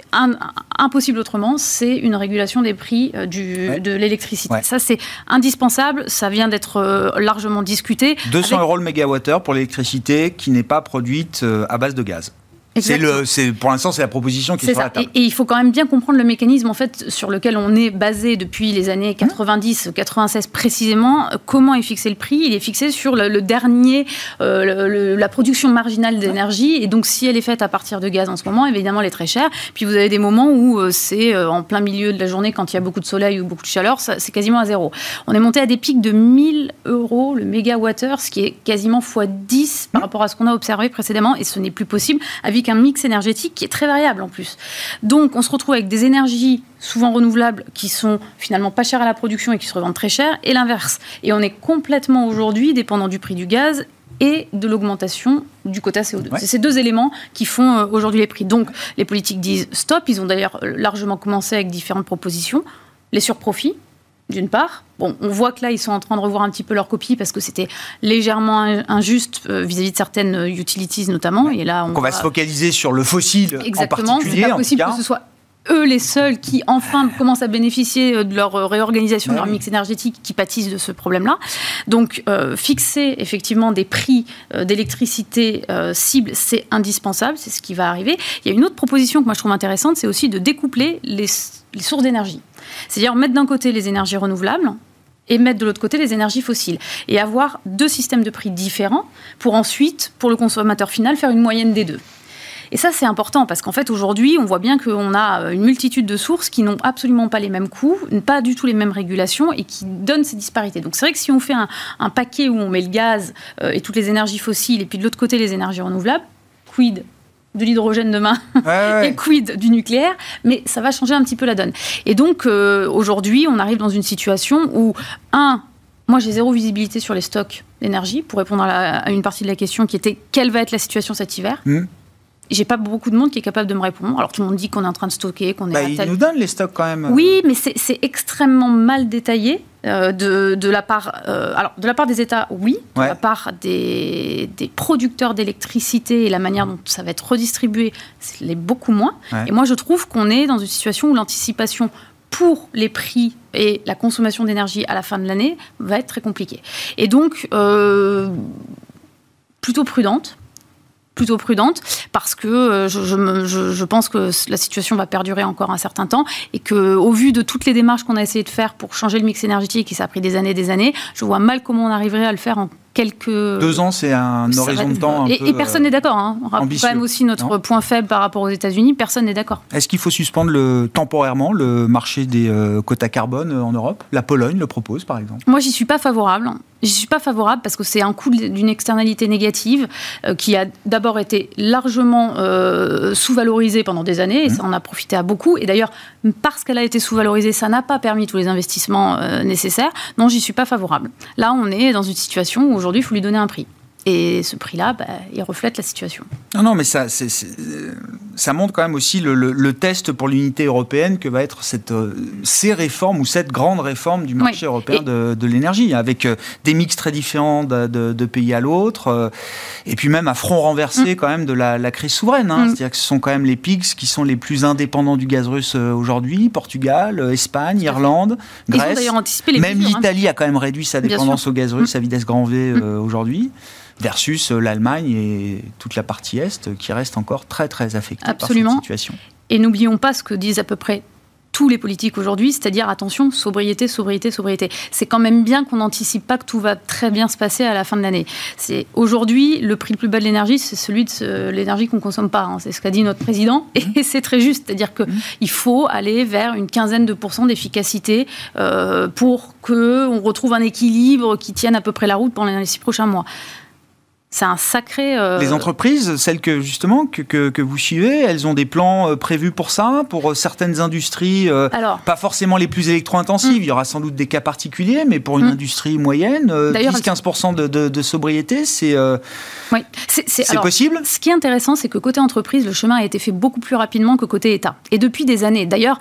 Speaker 5: impossible autrement, c'est une régulation des prix euh, du, de l'électricité. Ça c'est indispensable, ça vient d'être largement discuté.
Speaker 1: 200 euros le mégawattheure pour l'électricité qui n'est pas produite à base de gaz. C'est le, c'est pour l'instant c'est la proposition qui est, sur la table.
Speaker 5: Et, il faut quand même bien comprendre le mécanisme en fait sur lequel on est basé depuis les années 90, 96 précisément. Comment est fixé le prix? Il est fixé sur le, dernier, euh, la production marginale d'énergie. Et donc si elle est faite à partir de gaz en ce moment, évidemment elle est très chère. Puis vous avez des moments où euh, c'est euh, en plein milieu de la journée quand il y a beaucoup de soleil ou beaucoup de chaleur, c'est quasiment à zéro. On est monté à des pics de 1000 euros le mégawattheure, ce qui est quasiment x 10 par rapport à ce qu'on a observé précédemment. Et ce n'est plus possible avec un mix énergétique qui est très variable en plus. Donc on se retrouve avec des énergies souvent renouvelables qui sont finalement pas chères à la production et qui se revendent très cher, et l'inverse. Et on est complètement aujourd'hui dépendant du prix du gaz et de l'augmentation du quota CO2. C'est ces deux éléments qui font euh, aujourd'hui les prix. Donc les politiques disent stop, ils ont d'ailleurs euh, largement commencé avec différentes propositions. Les surprofits, d'une part. Bon, on voit que là, ils sont en train de revoir un petit peu leur copie parce que c'était légèrement injuste euh, vis-à-vis de certaines euh, utilities notamment. Et là,
Speaker 1: on, va, se focaliser sur le fossile Exactement, en particulier.
Speaker 5: C'est pas possible que ce soit eux les seuls qui enfin commencent à bénéficier euh, de leur réorganisation, de leur mix énergétique qui pâtissent de ce problème-là. Donc fixer effectivement des prix d'électricité cibles, c'est indispensable, c'est ce qui va arriver. Il y a une autre proposition que moi je trouve intéressante, c'est aussi de découpler les sources d'énergie. C'est-à-dire mettre d'un côté les énergies renouvelables et mettre de l'autre côté les énergies fossiles. Et avoir deux systèmes de prix différents pour ensuite, pour le consommateur final, faire une moyenne des deux. Et ça, c'est important parce qu'en fait, aujourd'hui, on voit bien qu'on a une multitude de sources qui n'ont absolument pas les mêmes coûts, pas du tout les mêmes régulations et qui donnent ces disparités. Donc, c'est vrai que si on fait un, paquet où on met le gaz euh, et toutes les énergies fossiles et puis de l'autre côté les énergies renouvelables, quid de l'hydrogène demain et quid du nucléaire, mais ça va changer un petit peu la donne. Et donc euh, aujourd'hui, on arrive dans une situation où, un, moi j'ai zéro visibilité sur les stocks d'énergie, pour répondre à, une partie de la question qui était quelle va être la situation cet hiver? Mmh j'ai pas beaucoup de monde qui est capable de me répondre. Alors tout le monde dit qu'on est en train de stocker, qu'on est.
Speaker 1: Bah, ils nous donnent les stocks quand même.
Speaker 5: Oui, mais c'est extrêmement mal détaillé euh, de, de, la part. Euh, alors de la part des États, oui. De la part des, des producteurs d'électricité et la manière dont ça va être redistribué, c'est beaucoup moins. Et moi, je trouve qu'on est dans une situation où l'anticipation pour les prix et la consommation d'énergie à la fin de l'année va être très compliquée. Et donc, euh, plutôt prudente plutôt prudente parce que euh, je, pense que la situation va perdurer encore un certain temps et que au vu de toutes les démarches qu'on a essayé de faire pour changer le mix énergétique et ça a pris des années des années, je vois mal comment on arriverait à le faire en quelques.
Speaker 1: Deux ans, c'est un horizon de temps. Un
Speaker 5: et,
Speaker 1: peu,
Speaker 5: et, personne n'est d'accord. Hein. On rappelle quand même aussi notre point faible par rapport aux États-Unis. Personne n'est d'accord.
Speaker 1: Est-ce qu'il faut suspendre le, temporairement le marché des euh, quotas carbone en Europe? La Pologne le propose, par exemple.
Speaker 5: Moi, j'y suis pas favorable. J'y suis pas favorable parce que c'est un coût d'une externalité négative euh, qui a d'abord été largement euh, sous-valorisée pendant des années et mmh. ça en a profité à beaucoup. Et d'ailleurs, parce qu'elle a été sous-valorisée, ça n'a pas permis tous les investissements nécessaires. Non, j'y suis pas favorable. Là, on est dans une situation où aujourd'hui, il faut lui donner un prix. Et ce prix-là, bah, il reflète la situation.
Speaker 1: Non, non, mais ça, ça montre quand même aussi le, test pour l'unité européenne que va être cette, euh, ces réformes ou cette grande réforme du marché européen de, l'énergie, avec euh, des mix très différents de, pays à l'autre, euh, et puis même à front renversé mm. quand même de la, crise souveraine. Hein. Mm. C'est-à-dire que ce sont quand même les PIGS qui sont les plus indépendants du gaz russe aujourd'hui, Portugal, Espagne, Irlande, Grèce. même hein. l'Italie a quand même réduit sa dépendance au gaz russe mm. à vitesse grand V aujourd'hui versus euh, l'Allemagne et toute la partie Est qui reste encore très très affectée par cette situation.
Speaker 5: Et n'oublions pas ce que disent à peu près tous les politiques aujourd'hui, c'est-à-dire attention, sobriété, sobriété, sobriété. C'est quand même bien qu'on n'anticipe pas que tout va très bien se passer à la fin de l'année. C'est aujourd'hui le prix le plus bas de l'énergie, c'est celui de l'énergie qu'on consomme pas. Hein. C'est ce qu'a dit notre président et c'est très juste, c'est-à-dire que il faut aller vers une quinzaine de pourcents d'efficacité euh, pour que on retrouve un équilibre qui tienne à peu près la route pendant les six prochains mois c'est un sacré.
Speaker 1: Euh, les entreprises, celles que justement que, que, vous suivez, elles ont des plans euh, prévus pour ça, pour euh, certaines industries, pas forcément les plus électro-intensives. Hmm. Il y aura sans doute des cas particuliers, mais pour une hmm. industrie moyenne, 10-15% de, de, sobriété, c'est oui. c'est possible?
Speaker 5: Ce qui est intéressant, c'est que côté entreprise, le chemin a été fait beaucoup plus rapidement que côté État. Et depuis des années. D'ailleurs,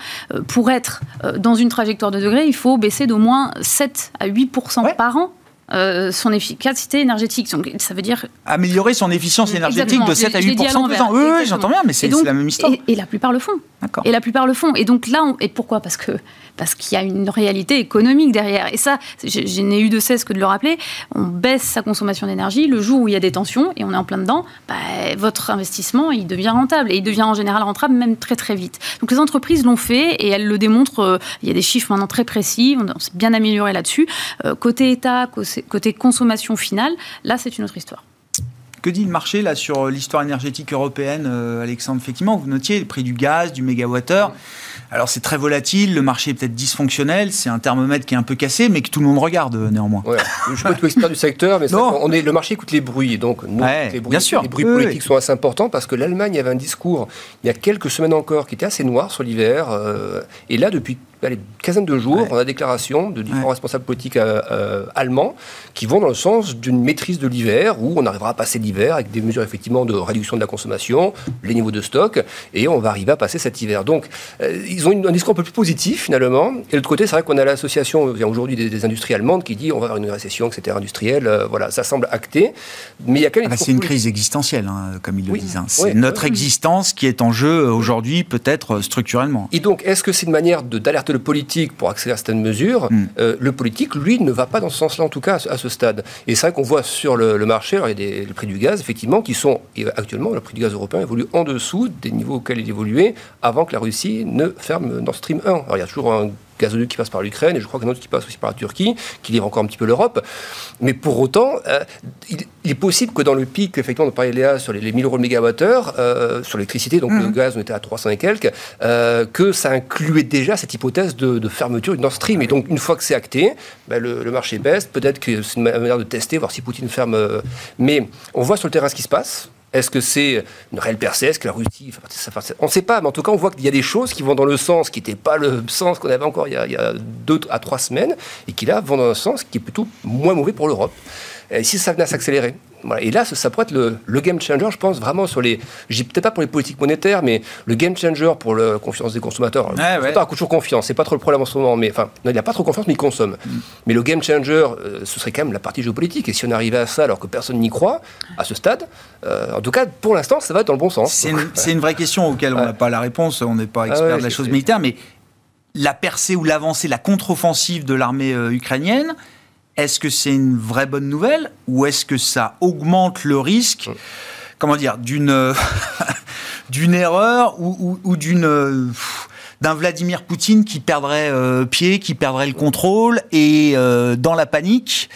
Speaker 5: pour être dans une trajectoire de degré, il faut baisser d'au moins 7 à 8% par an euh, son efficacité énergétique. Donc, ça veut dire
Speaker 1: améliorer son efficience énergétique de 7 à 8 ans. Oui, oui j'entends bien, mais c'est la même histoire.
Speaker 5: Et, la plupart le font. Et la plupart le font. Et donc là, et pourquoi? Parce que parce qu'il y a une réalité économique derrière. Et ça, je, n'ai eu de cesse que de le rappeler. On baisse sa consommation d'énergie le jour où il y a des tensions et on est en plein dedans. Bah, votre investissement, il devient rentable et il devient en général rentable même très très vite. Donc les entreprises l'ont fait et elles le démontrent. Euh, il y a des chiffres maintenant très précis. On, s'est bien amélioré là-dessus. Euh, côté État, côté consommation finale, là c'est une autre histoire.
Speaker 1: Que dit le marché là sur l'histoire énergétique européenne, euh, Alexandre Effectivement, vous notiez le prix du gaz, du mégawattheure. Alors c'est très volatile, le marché est peut-être dysfonctionnel, c'est un thermomètre qui est un peu cassé, mais que tout le monde regarde euh, néanmoins.
Speaker 4: Ouais. Je ne suis pas tout expert du secteur, mais on est, le marché écoute les bruits, donc nous, les bruits, bien sûr. les bruits politiques sont assez importants parce que l'Allemagne avait un discours il y a quelques semaines encore qui était assez noir sur l'hiver, euh, et là depuis une quinzaine de jours, on a déclaration de différents responsables politiques euh, euh, allemands qui vont dans le sens d'une maîtrise de l'hiver, où on arrivera à passer l'hiver avec des mesures effectivement de réduction de la consommation, les niveaux de stock, et on va arriver à passer cet hiver. Donc, euh, ils ont un discours un peu plus positif finalement. Et de l'autre côté, c'est vrai qu'on a l'association aujourd'hui des, industries allemandes qui dit on va avoir une récession, etc. industrielle. voilà, ça semble acté.
Speaker 1: Mais il y a quand même. Ah bah, c'est une crise existentielle, hein, comme ils le disent. Hein. C'est notre existence qui est en jeu aujourd'hui, peut-être structurellement.
Speaker 4: Et donc, est-ce que c'est une manière le politique pour accélérer certaines mesures, hmm. euh, le politique, lui, ne va pas dans ce sens-là, en tout cas, à ce stade. Et c'est vrai qu'on voit sur le, marché, alors il y a des, le prix du gaz, effectivement, qui sont, actuellement, le prix du gaz européen évolue en dessous des niveaux auxquels il évoluait avant que la Russie ne ferme Nord Stream 1. Alors il y a toujours un gazoduc qui passe par l'Ukraine, et je crois qu'un autre qui passe aussi par la Turquie, qui livre encore un petit peu l'Europe. Mais pour autant, euh, il, est possible que dans le pic, effectivement, on parlait Léa sur les, les 1000 euros le mégawattheure, euh, sur l'électricité, donc le mmh. gaz, on était à 300 et quelques, euh, que ça incluait déjà cette hypothèse de, fermeture du Nord Stream. Et donc, une fois que c'est acté, ben, le, le, marché baisse. Peut-être que c'est une manière de tester, voir si Poutine ferme. mais on voit sur le terrain ce qui se passe. Est-ce que c'est une réelle percée? Est-ce que la Russie de ça On ne sait pas, mais en tout cas, on voit qu'il y a des choses qui vont dans le sens qui n'était pas le sens qu'on avait encore il y, a, il y, a, deux à trois semaines, et qui là vont dans un sens qui est plutôt moins mauvais pour l'Europe. Et si ça venait à s'accélérer? Et là, ça, pourrait être le, game changer, je pense, vraiment sur les. Je peut-être pas pour les politiques monétaires, mais le game changer pour la confiance des consommateurs. Ouais, ouais. pas toujours confiance, c'est pas trop le problème en ce moment. Mais enfin, il n'a pas trop confiance, mais il consomme. Mm. Mais le game changer, euh, ce serait quand même la partie géopolitique. Et si on arrivait à ça alors que personne n'y croit, à ce stade, euh, en tout cas, pour l'instant, ça va dans le bon sens.
Speaker 1: C'est une, vraie question auquel on n'a pas la réponse. On n'est pas ah expert de la chose militaire, mais la percée ou l'avancée, la contre-offensive de l'armée euh, ukrainienne est-ce que c'est une vraie bonne nouvelle ou est-ce que ça augmente le risque, comment dire, d'une d'une erreur ou, d'une d'un Vladimir Poutine qui perdrait euh, pied, qui perdrait le contrôle et euh, dans la panique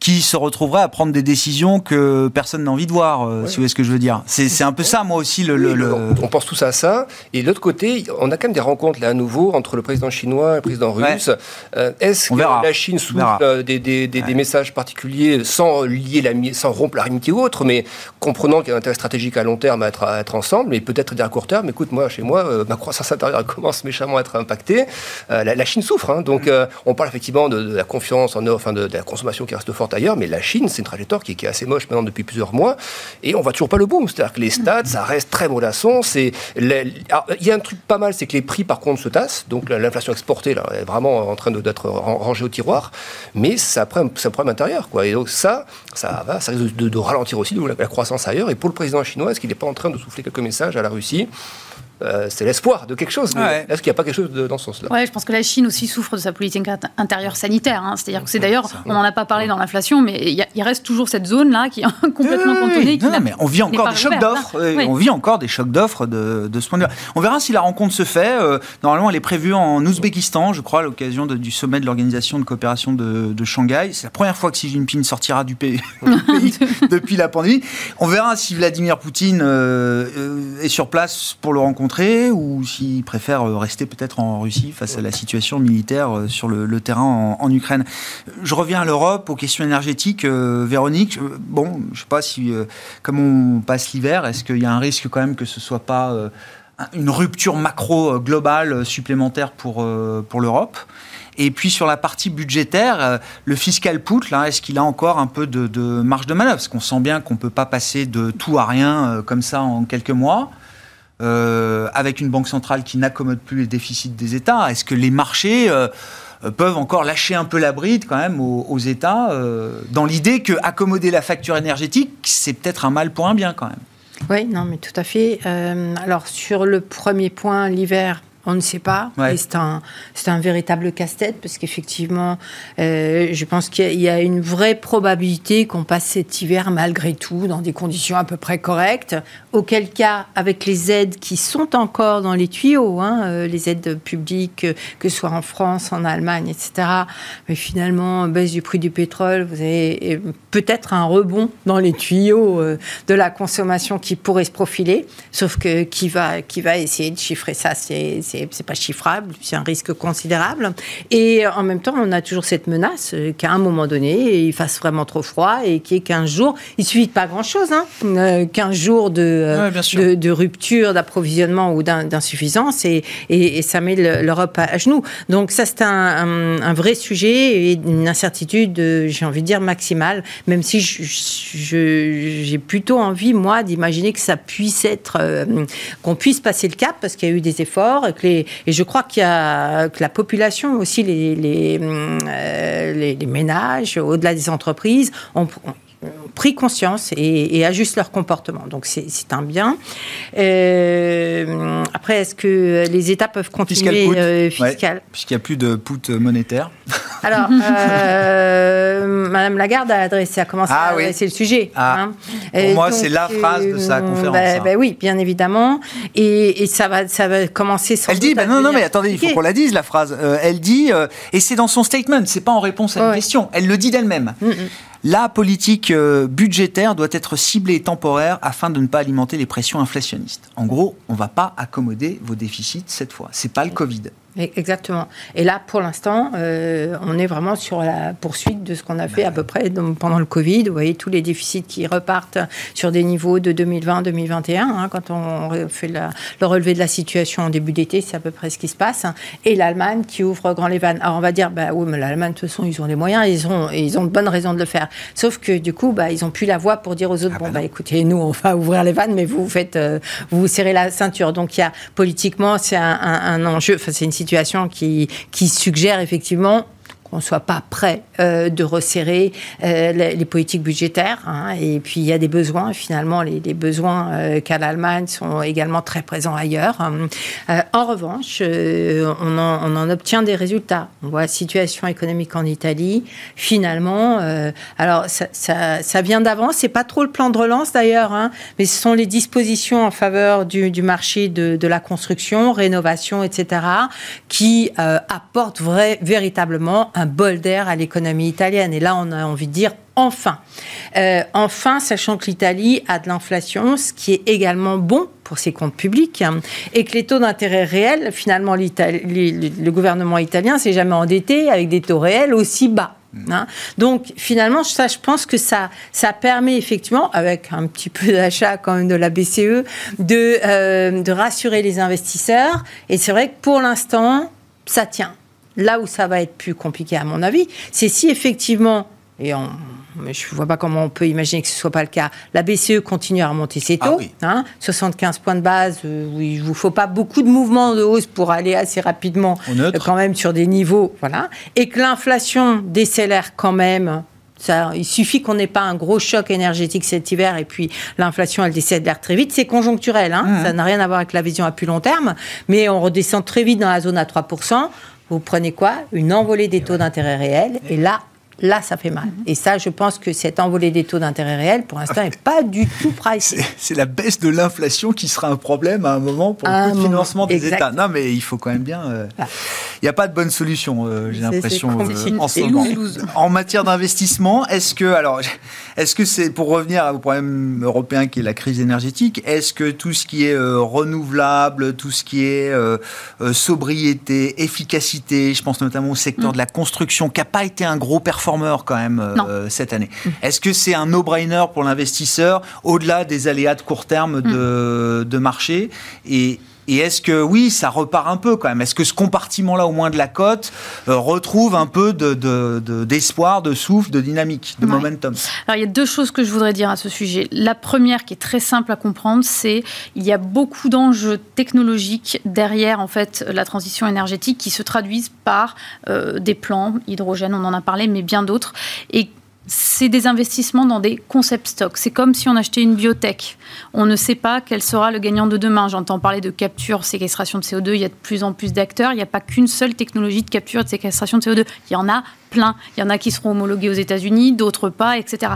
Speaker 1: qui se retrouverait à prendre des décisions que personne n'a envie de voir, euh, si vous voyez ce que je veux dire. C'est un peu ça, moi aussi, le... le,
Speaker 4: On pense tous à ça. Et de l'autre côté, on a quand même des rencontres, là, à nouveau, entre le président chinois et le président russe. Euh, est-ce que la Chine souffle euh, des, des, des, messages particuliers sans, lier la, sans rompre l'amitié ou autre, mais comprenant qu'il y a un intérêt stratégique à long terme à être, à être ensemble, mais peut-être à court terme, écoute, moi, chez moi, ma croissance intérieure commence méchamment à être impactée. la, Chine souffre. Hein. donc, on parle effectivement de, la confiance en enfin de, de la consommation qui reste forte ailleurs, mais la Chine, c'est une trajectoire qui, est assez moche maintenant depuis plusieurs mois, et on voit toujours pas le boom. C'est-à-dire que les stats, ça reste très mollasson. C'est il y a un truc pas mal, c'est que les prix par contre se tassent, donc l'inflation exportée là est vraiment en train d'être rangée au tiroir, mais ça prend un problème intérieur, quoi. Et donc ça, ça va, ça risque de, ralentir aussi la croissance ailleurs. Et pour le président chinois, est-ce qu'il n'est pas en train de souffler quelques messages à la Russie? Euh, c'est l'espoir de quelque chose. Est-ce qu'il n'y a pas quelque chose dans ce sens-là?
Speaker 5: Oui, je pense que la Chine aussi souffre de sa politique intérieure sanitaire. Hein. C'est-à-dire que c'est d'ailleurs, on n'en a pas parlé dans l'inflation, mais il, reste toujours cette zone-là qui est complètement cantonnée.
Speaker 1: non, mais on vit encore des chocs d'offres. On vit encore des chocs d'offres de, ce point de vue. On verra si la rencontre se fait. Euh, normalement, elle est prévue en Ouzbékistan, je crois, à l'occasion du sommet de l'organisation de coopération de, Shanghai. C'est la première fois que Xi Jinping sortira du pays, depuis la pandémie. On verra si Vladimir Poutine euh, est sur place pour le rencontrer ou s'il préfère rester peut-être en Russie face à la situation militaire euh, sur le, terrain en, Ukraine. Je reviens à l'Europe, aux questions énergétiques. Euh, Véronique, euh, bon, je ne sais pas si, comme on passe l'hiver, est-ce qu'il y a un risque quand même que ce ne soit pas une rupture macro globale supplémentaire pour, pour l'Europe? Et puis sur la partie budgétaire, le fiscal put, là, est-ce qu'il a encore un peu de, marge de manœuvre? Parce qu'on sent bien qu'on ne peut pas passer de tout à rien comme ça en quelques mois. Euh, avec une banque centrale qui n'accommode plus les déficits des États Est-ce que les marchés euh, peuvent encore lâcher un peu la bride quand même aux, États euh, dans l'idée que accommoder la facture énergétique, c'est peut-être un mal pour un bien quand même?
Speaker 3: Oui, non, mais tout à fait. alors sur le premier point, l'hiver, on ne sait pas. C'est un, un, véritable casse-tête parce qu'effectivement, euh, je pense qu'il y a une vraie probabilité qu'on passe cet hiver malgré tout dans des conditions à peu près correctes. Auquel cas, avec les aides qui sont encore dans les tuyaux, hein, euh, les aides publiques, que ce soit en France, en Allemagne, etc. Mais finalement, baisse du prix du pétrole, vous avez euh, peut-être un rebond dans les tuyaux de la consommation qui pourrait se profiler. Sauf que qui va, qui va essayer de chiffrer ça, c'est c'est pas chiffrable, c'est un risque considérable. Et en même temps, on a toujours cette menace qu'à un moment donné, il fasse vraiment trop froid et qu'il y ait 15 jours. Il suffit de pas grand-chose, hein, 15 euh, jours de, de, rupture d'approvisionnement ou d'insuffisance et, et, ça met l'Europe à, genoux. Donc ça, c'est un, un, vrai sujet et une incertitude, j'ai envie de dire, maximale, même si j'ai plutôt envie, moi, d'imaginer que ça puisse être, euh, qu'on puisse passer le cap parce qu'il y a eu des efforts, que et je crois qu'il y a, que la population aussi, les, euh, les, ménages, au-delà des entreprises, ont, pris conscience et, ajustent leur comportement. Donc c'est un bien. Euh, après, est-ce que les États peuvent continuer fiscal,
Speaker 1: euh, Puisqu'il n'y a plus de put monétaire.
Speaker 3: Alors, euh, Madame Lagarde a adressé, a commencé ah, à adresser le sujet.
Speaker 1: Ah. Hein. Pour moi, c'est la phrase de sa conférence.
Speaker 3: Ben, ben oui, bien évidemment. Et, ça, va, ça va commencer sans
Speaker 1: Elle dit, ben non, non, mais attendez, il faut qu'on la dise, la phrase. elle dit, et c'est dans son statement, c'est pas en réponse à une question, elle le dit d'elle-même. Mm, mm. La politique euh, budgétaire doit être ciblée et temporaire afin de ne pas alimenter les pressions inflationnistes. En gros, on ne va pas accommoder vos déficits cette fois. C'est pas le Covid.
Speaker 3: Exactement. Et là, pour l'instant, euh, on est vraiment sur la poursuite de ce qu'on a fait à peu près pendant le Covid. Vous voyez tous les déficits qui repartent sur des niveaux de 2020-2021. Hein, quand on fait le relevé de la situation en début d'été, c'est à peu près ce qui se passe. Et l'Allemagne qui ouvre grand les vannes. Alors on va dire, bah oui, mais l'Allemagne, de toute façon, ils ont les moyens, ils ont, ils ont de bonnes raisons de le faire. Sauf que du coup, bah, ils n'ont plus la voix pour dire aux autres, ah bon, bah, bah écoutez, nous, on va ouvrir les vannes, mais vous, vous faites, euh, vous, vous serrez la ceinture. Donc il y a politiquement, c'est un, un, un enjeu, enfin c'est une situation qui suggère effectivement qu'on ne soit pas prêt euh, de resserrer euh, les, politiques budgétaires. Hein. et puis, il y a des besoins. Finalement, les, besoins euh, qu'a l'Allemagne sont également très présents ailleurs. en revanche, on en, obtient des résultats. On voit la situation économique en Italie. Finalement, alors, ça, ça, ça vient d'avant. C'est pas trop le plan de relance, d'ailleurs. Hein, mais ce sont les dispositions en faveur du, marché de, de, la construction, rénovation, etc., qui apportent vrai, véritablement un bol d'air à l'économie italienne. Et là, on a envie de dire enfin. Euh, enfin, sachant que l'Italie a de l'inflation, ce qui est également bon pour ses comptes publics, hein, et que les taux d'intérêt réels, finalement, le gouvernement italien s'est jamais endetté avec des taux réels aussi bas. Hein. Donc finalement, ça, je pense que ça, ça permet effectivement, avec un petit peu d'achat quand même de la BCE, de, euh, de rassurer les investisseurs. Et c'est vrai que pour l'instant, ça tient. Là où ça va être plus compliqué, à mon avis, c'est si effectivement, et on, mais je ne vois pas comment on peut imaginer que ce ne soit pas le cas. La BCE continue à remonter ses taux, 75 ah points de base. Euh, il ne vous faut pas beaucoup de mouvements de hausse pour aller assez rapidement, quand même sur des niveaux, voilà. Et que l'inflation décélère quand même. Ça, il suffit qu'on n'ait pas un gros choc énergétique cet hiver et puis l'inflation elle décélère très vite. C'est conjoncturel, hein. mmh. ça n'a rien à voir avec la vision à plus long terme, mais on redescend très vite dans la zone à 3%. Vous prenez quoi? Une envolée des taux d'intérêt réels. Et là, là, ça fait mal. Mhm. Et ça, je pense que cette envolée des taux d'intérêt réels, pour l'instant, n'est pas du tout pricé.
Speaker 1: C'est la baisse de l'inflation qui sera un problème à un moment pour le financement des États. Non, mais il faut quand même bien. Euh, ah. Il n'y a pas de bonne solution, euh, j'ai l'impression, euh, en ce moment. En matière d'investissement, est-ce que, alors, est-ce que c'est pour revenir au problème européen qui est la crise énergétique, est-ce que tout ce qui est renouvelable, tout ce qui est sobriété, efficacité, je pense notamment au secteur mm. de la construction, qui n'a pas été un gros performant quand même euh, cette année. Mm. Est-ce que c'est un no-brainer pour l'investisseur au-delà des aléas de court terme de, mm. de marché? Et, et est-ce que, oui, ça repart un peu quand même? Est-ce que ce compartiment-là, au moins de la cote, euh, retrouve un peu d'espoir, de, de, souffle, de dynamique, de momentum?
Speaker 5: Alors, il y a deux choses que je voudrais dire à ce sujet. La première, qui est très simple à comprendre, c'est il y a beaucoup d'enjeux technologiques derrière, en fait, la transition énergétique qui se traduisent par euh, des plans, hydrogène, on en a parlé, mais bien d'autres. Et c'est des investissements dans des concept stocks. C'est comme si on achetait une biotech. On ne sait pas quel sera le gagnant de demain. J'entends parler de capture, séquestration de CO2. Il y a de plus en plus d'acteurs. Il n'y a pas qu'une seule technologie de capture et de séquestration de CO2. Il y en a plein. Il y en a qui seront homologués aux États-Unis, d'autres pas, etc.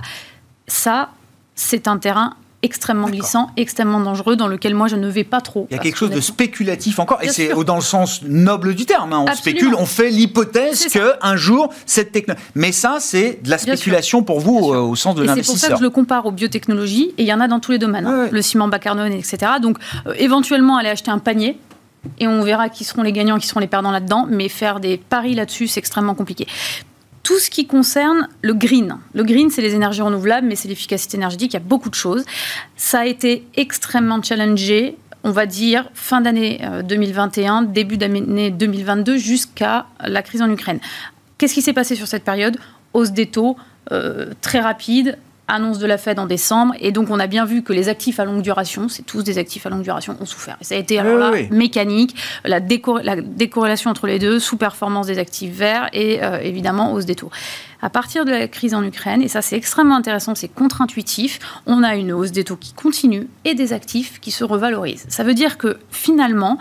Speaker 5: Ça, c'est un terrain extrêmement glissant, extrêmement dangereux, dans lequel moi je ne vais pas trop.
Speaker 1: Il y a quelque chose de spéculatif encore, et c'est dans le sens noble du terme. Hein. On spécule, on fait l'hypothèse qu'un jour cette technologie. Mais ça, c'est de la spéculation pour vous euh, au sens de l'investisseur.
Speaker 5: C'est pour ça que je le compare aux biotechnologies, et il y en a dans tous les domaines. Hein. Le ciment bas carbone, etc. Donc euh, éventuellement aller acheter un panier et on verra qui seront les gagnants, qui seront les perdants là-dedans. Mais faire des paris là-dessus, c'est extrêmement compliqué tout ce qui concerne le green. Le green, c'est les énergies renouvelables, mais c'est l'efficacité énergétique. Il y a beaucoup de choses. Ça a été extrêmement challengé on va dire, fin d'année 2021, euh, début d'année 2022, jusqu'à la crise en Ukraine. Qu'est-ce qui s'est passé sur cette période? Hausse des taux euh, très rapide, annonce de la Fed en décembre. Et donc, on a bien vu que les actifs à longue duration, c'est tous des actifs à longue duration, ont souffert. Et ça a été alors mécanique, la, décorrélation entre les deux, sous-performance des actifs verts et euh, évidemment hausse des taux. À partir de la crise en Ukraine, et ça c'est extrêmement intéressant, c'est contre-intuitif, on a une hausse des taux qui continue et des actifs qui se revalorisent. Ça veut dire que finalement,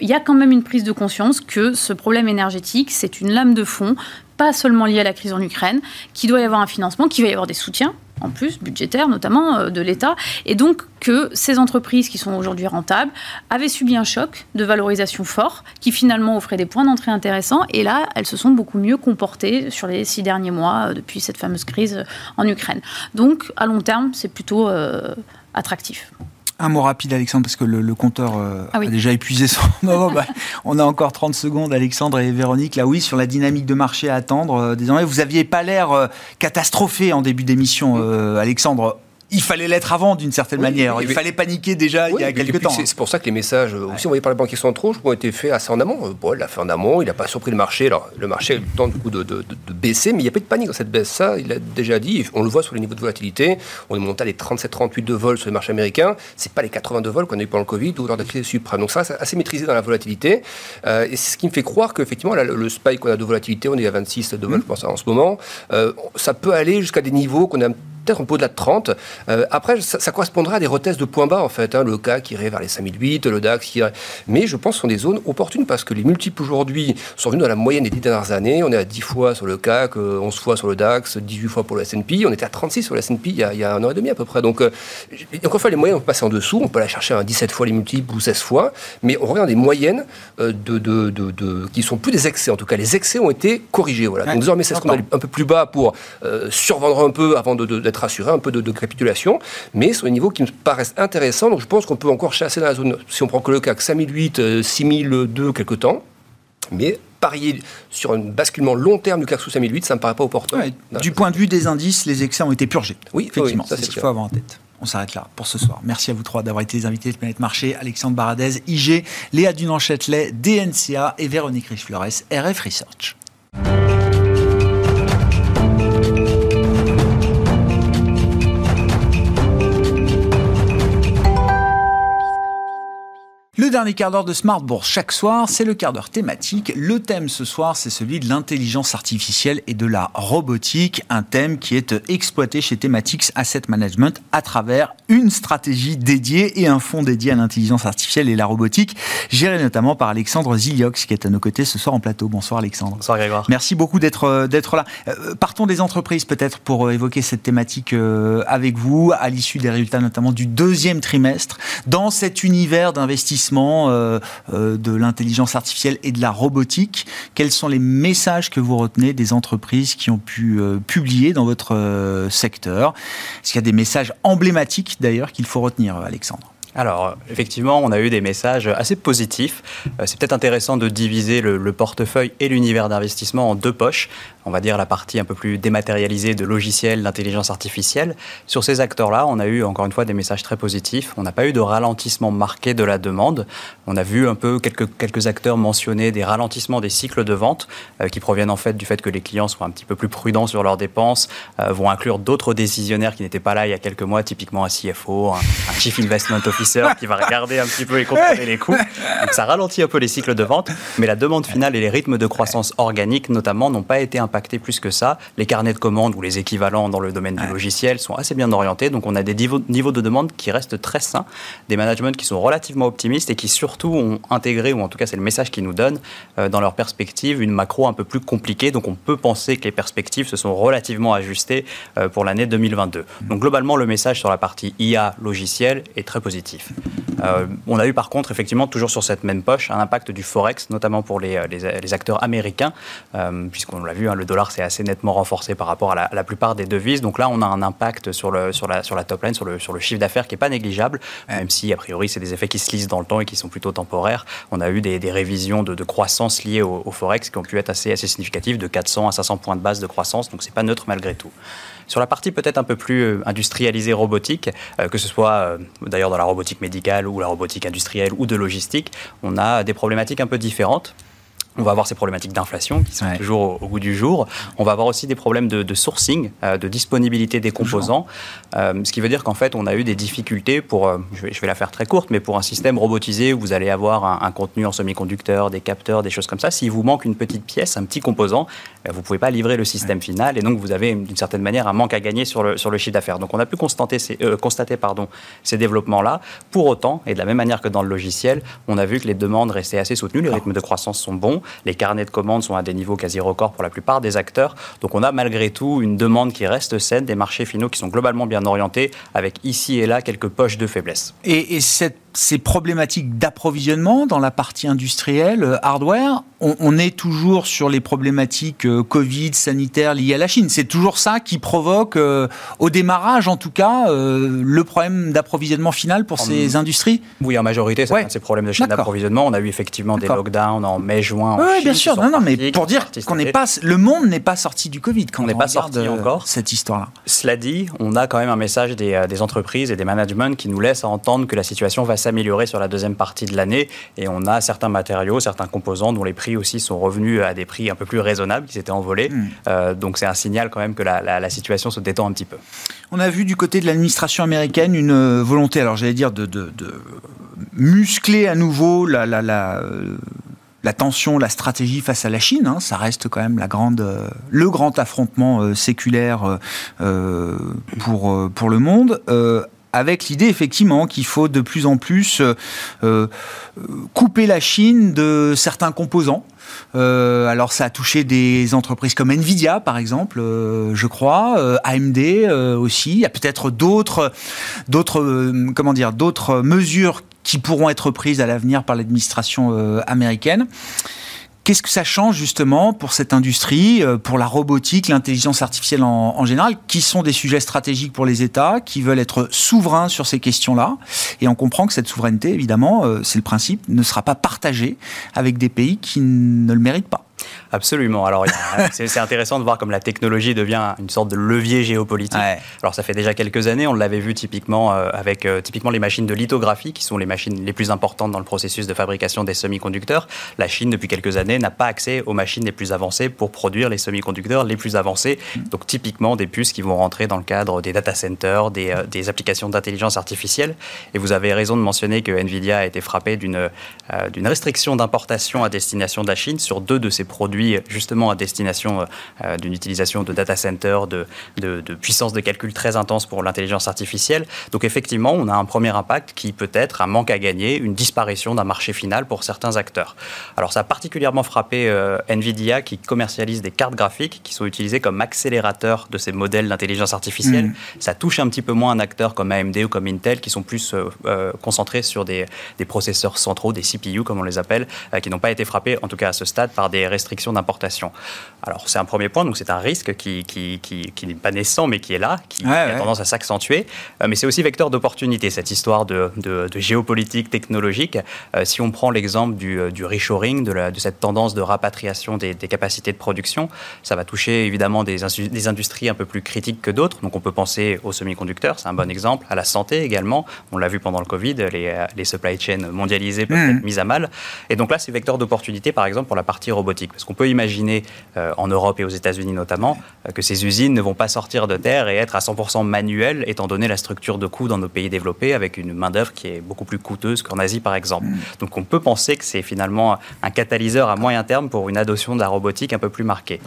Speaker 5: il y a quand même une prise de conscience que ce problème énergétique, c'est une lame de fond, pas seulement liée à la crise en Ukraine, qu'il doit y avoir un financement, qu'il va y avoir des soutiens en plus, budgétaire notamment, euh, de l'État, et donc que ces entreprises qui sont aujourd'hui rentables avaient subi un choc de valorisation fort, qui finalement offrait des points d'entrée intéressants, et là, elles se sont beaucoup mieux comportées sur les six derniers mois, euh, depuis cette fameuse crise en Ukraine. Donc, à long terme, c'est plutôt euh, attractif.
Speaker 1: Un mot rapide, Alexandre, parce que le, compteur euh, ah a déjà épuisé son moment. Bah, on a encore 30 secondes, Alexandre et Véronique. Là, oui, sur la dynamique de marché à attendre. Euh, désormais, vous n'aviez pas l'air euh, catastrophé en début d'émission, Alexandre il fallait l'être avant d'une certaine manière. Il fallait paniquer déjà il y a quelques temps.
Speaker 4: C'est pour ça que les messages, euh, aussi envoyés par les banquiers centraux, je crois, ont été faits assez en amont. Bon, il l'a fait en amont, il n'a pas surpris le marché. Alors, le marché a eu le temps de, de, baisser, mais il n'y a pas de panique dans cette baisse. Ça, il a déjà dit, on le voit sur les niveaux de volatilité. On est monté à les 37-38 de vol sur les marchés américains. Ce n'est pas les 82 vols qu'on a eu pendant le Covid ou lors de la crise suprême. Donc, ça, c'est assez maîtrisé dans la volatilité. Euh, et c'est ce qui me fait croire qu'effectivement, le, spike qu'on a de volatilité, on est à 26 de vol, mmh. je pense, en ce moment, euh, ça peut aller jusqu'à des niveaux qu'on a peut-être un peu au-delà de 30. après, ça, correspondra à des retests de points bas, en fait. Hein, le CAC qui irait vers les 5008, le DAX qui irait... Mais je pense que ce sont des zones opportunes parce que les multiples aujourd'hui sont venus dans la moyenne des 10 dernières années. On est à 10 fois sur le CAC, 11 fois sur le DAX, 18 fois pour le S&P. On était à 36 sur le S&P il, y a un an et demi à peu près. Donc, encore une fois, les moyennes, on peut passer en dessous. On peut aller chercher à 17 fois les multiples ou 16 fois. Mais on regarde des moyennes de, de, de, qui sont plus des excès. En tout cas, les excès ont été corrigés. Voilà. Donc désormais, c'est ce qu'on aller un peu plus bas pour euh, survendre un peu avant d'être rassuré, un peu de, capitulation. Mais sur des niveaux qui me paraissent intéressants. Donc je pense qu'on peut encore chasser dans la zone, si on prend que le CAC 5008, 6002, quelque temps. Mais parier sur un basculement long terme du CAC sous 5008, ça ne me paraît pas opportun.
Speaker 1: du point de vue des indices, les excès ont été purgés. Oui, effectivement, c'est ce qu'il faut avoir en tête. On s'arrête là pour ce soir. Merci à vous trois d'avoir été les invités de Planète Marché. Alexandre Baradez, IG, Léa Dunan-Châtelet, DNCA et Véronique Riche-Flores, RF Research. Dernier quart d'heure de Smart Bourse chaque soir, c'est le quart d'heure thématique. Le thème ce soir, c'est celui de l'intelligence artificielle et de la robotique, un thème qui est exploité chez Thematics Asset Management à travers une stratégie dédiée et un fonds dédié à l'intelligence artificielle et la robotique, géré notamment par Alexandre Ziliox, qui est à nos côtés ce soir en plateau. Bonsoir Alexandre.
Speaker 6: Bonsoir Grégoire.
Speaker 1: Merci beaucoup d'être euh, d'être là. Euh, partons des entreprises peut-être pour euh, évoquer cette thématique avec vous à l'issue des résultats notamment du deuxième trimestre dans cet univers d'investissement euh, euh, de l'intelligence artificielle et de la robotique. Quels sont les messages que vous retenez des entreprises qui ont pu euh, publier dans votre secteur? Est-ce qu'il y a des messages emblématiques d'ailleurs qu'il faut retenir, Alexandre?
Speaker 6: Alors, effectivement, on a eu des messages assez positifs. C'est peut-être intéressant de diviser le portefeuille et l'univers d'investissement en deux poches on va dire, la partie un peu plus dématérialisée de logiciels, d'intelligence artificielle. Sur ces acteurs-là, on a eu encore une fois des messages très positifs. On n'a pas eu de ralentissement marqué de la demande. On a vu un peu quelques, quelques acteurs mentionner des ralentissements des cycles de vente euh, qui proviennent en fait du fait que les clients sont un petit peu plus prudents sur leurs dépenses, euh, vont inclure d'autres décisionnaires qui n'étaient pas là il y a quelques mois, typiquement un CFO, un, Chief Investment Officer qui va regarder un petit peu et contrôler les coûts. Donc ça ralentit un peu les cycles de vente, mais la demande finale et les rythmes de croissance organique notamment n'ont pas été impacté plus que ça. Les carnets de commandes ou les équivalents dans le domaine du logiciel sont assez bien orientés. Donc on a des niveaux, niveaux de demande qui restent très sains, des managements qui sont relativement optimistes et qui surtout ont intégré, ou en tout cas c'est le message qu'ils nous donnent, euh, dans leur perspective, une macro un peu plus compliquée. Donc on peut penser que les perspectives se sont relativement ajustées euh, pour l'année 2022. Donc globalement, le message sur la partie IA logiciel est très positif. Euh, on a eu par contre, effectivement, toujours sur cette même poche, un impact du Forex, notamment pour les, les, acteurs américains, puisqu'on l'a vu, hein, le dollar s'est assez nettement renforcé par rapport à la, plupart des devises. Donc là, on a un impact sur, le, sur, la, sur la top line, sur le, sur le chiffre d'affaires qui n'est pas négligeable, même si, a priori, c'est des effets qui se lisent dans le temps et qui sont plutôt temporaires. On a eu des, des révisions de, de, croissance liées au, Forex qui ont pu être assez, assez significatives, de 400 à 500 points de base de croissance. Donc, c'est pas neutre malgré tout. Sur la partie peut-être un peu plus euh, industrialisée robotique, euh, que ce soit euh, d'ailleurs dans la robotique médicale ou la robotique industrielle ou de logistique, on a des problématiques un peu différentes. On va avoir ces problématiques d'inflation qui sont toujours au, goût du jour. On va avoir aussi des problèmes de, sourcing, euh, de disponibilité des composants. Euh, ce qui veut dire qu'en fait, on a eu des difficultés pour, euh, je, vais, la faire très courte, mais pour un système robotisé où vous allez avoir un, contenu en semi-conducteur, des capteurs, des choses comme ça. S'il vous manque une petite pièce, un petit composant, vous ne pouvez pas livrer le système final et donc vous avez d'une certaine manière un manque à gagner sur le, sur le chiffre d'affaires. Donc on a pu constater ces, constater pardon, ces développements-là. Pour autant, et de la même manière que dans le logiciel, on a vu que les demandes restaient assez soutenues, les rythmes de croissance sont bons. Les carnets de commandes sont à des niveaux quasi records pour la plupart des acteurs. Donc on a malgré tout une demande qui reste saine, des marchés finaux qui sont globalement bien orientés, avec ici et là quelques poches de faiblesse.
Speaker 1: Et, ces problématiques d'approvisionnement dans la partie industrielle, euh, hardware, on, est toujours sur les problématiques euh, Covid, sanitaires liées à la Chine. C'est toujours ça qui provoque, euh, au démarrage en tout cas, le problème d'approvisionnement final pour ces industries
Speaker 6: Oui, en majorité, c'est ces problèmes de chaîne d'approvisionnement. On a eu effectivement des lockdowns en mai, juin.
Speaker 1: oui, bien sûr. Non, non, mais pour dire qu'on n'est pas, le monde n'est pas sorti du Covid quand on n'est pas sorti encore cette histoire-là.
Speaker 6: Cela dit, on a quand même un message des, des entreprises et des managements qui nous laissent entendre que la situation va s'améliorer sur la deuxième partie de l'année. Et on a certains matériaux, certains composants dont les prix aussi sont revenus à des prix un peu plus raisonnables, qui s'étaient envolés. Hmm. Euh, donc c'est un signal quand même que la, la, situation se détend un petit peu.
Speaker 1: On a vu du côté de l'administration américaine une euh, volonté, alors j'allais dire, de, de, de, muscler à nouveau la, la la tension, la stratégie face à la Chine. Hein, ça reste quand même la grande, euh, le grand affrontement euh, séculaire euh, pour, pour le monde. Avec l'idée effectivement qu'il faut de plus en plus couper la Chine de certains composants. alors ça a touché des entreprises comme Nvidia par exemple, je crois, AMD aussi. Il y a peut-être d'autres, d'autres, comment dire, d'autres mesures qui pourront être prises à l'avenir par l'administration euh, américaine. Qu'est-ce que ça change justement pour cette industrie, euh, pour la robotique, l'intelligence artificielle en, général, qui sont des sujets stratégiques pour les États, qui veulent être souverains sur ces questions-là? Et on comprend que cette souveraineté, évidemment, euh, c'est le principe, ne sera pas partagée avec des pays qui ne le méritent pas.
Speaker 6: Absolument. Alors, c'est intéressant de voir comme la technologie devient une sorte de levier géopolitique. Alors, ça fait déjà quelques années, on l'avait vu typiquement euh, avec euh, typiquement les machines de lithographie, qui sont les machines les plus importantes dans le processus de fabrication des semi-conducteurs. La Chine, depuis quelques années, n'a pas accès aux machines les plus avancées pour produire les semi-conducteurs les plus avancés. Donc, typiquement des puces qui vont rentrer dans le cadre des data centers, des, euh, des applications d'intelligence artificielle. Et vous avez raison de mentionner que Nvidia a été frappé d'une d'une restriction d'importation à destination de la Chine sur deux de ses produits justement à destination euh, euh, d'une utilisation de data center, de, de, puissance de calcul très intense pour l'intelligence artificielle. Donc effectivement, on a un premier impact qui peut être un manque à gagner, une disparition d'un marché final pour certains acteurs. Alors ça a particulièrement frappé euh, Nvidia qui commercialise des cartes graphiques qui sont utilisées comme accélérateur de ces modèles d'intelligence artificielle. Mm. Ça touche un petit peu moins un acteur comme AMD ou comme Intel qui sont plus concentrés sur des, des, processeurs centraux, des CPU comme on les appelle, qui n'ont pas été frappés, en tout cas à ce stade, par des restrictions d'importation. Alors c'est un premier point, donc c'est un risque qui, qui, qui, n'est pas naissant mais qui est là, qui, a tendance à s'accentuer. Euh, mais c'est aussi vecteur d'opportunité, cette histoire de, de, géopolitique technologique. Euh, si on prend l'exemple du, euh, du, reshoring, de, la, de, cette tendance de rapatriation des, capacités de production, ça va toucher évidemment des, des industries un peu plus critiques que d'autres. Donc on peut penser aux semi-conducteurs, c'est un bon exemple, à la santé également. On l'a vu pendant le Covid, les, les supply chains mondialisées peuvent mmh. être mises à mal. Et donc là, c'est vecteur d'opportunité, par exemple, pour la partie robotique. Parce qu'on peut imaginer, euh, en Europe et aux États-Unis notamment, euh, que ces usines ne vont pas sortir de terre et être à 100% manuelles, étant donné la structure de coûts dans nos pays développés, avec une main-d'œuvre qui est beaucoup plus coûteuse qu'en Asie, par exemple. Mm. Donc on peut penser que c'est finalement un catalyseur à moyen terme pour une adoption de la robotique un peu plus marquée.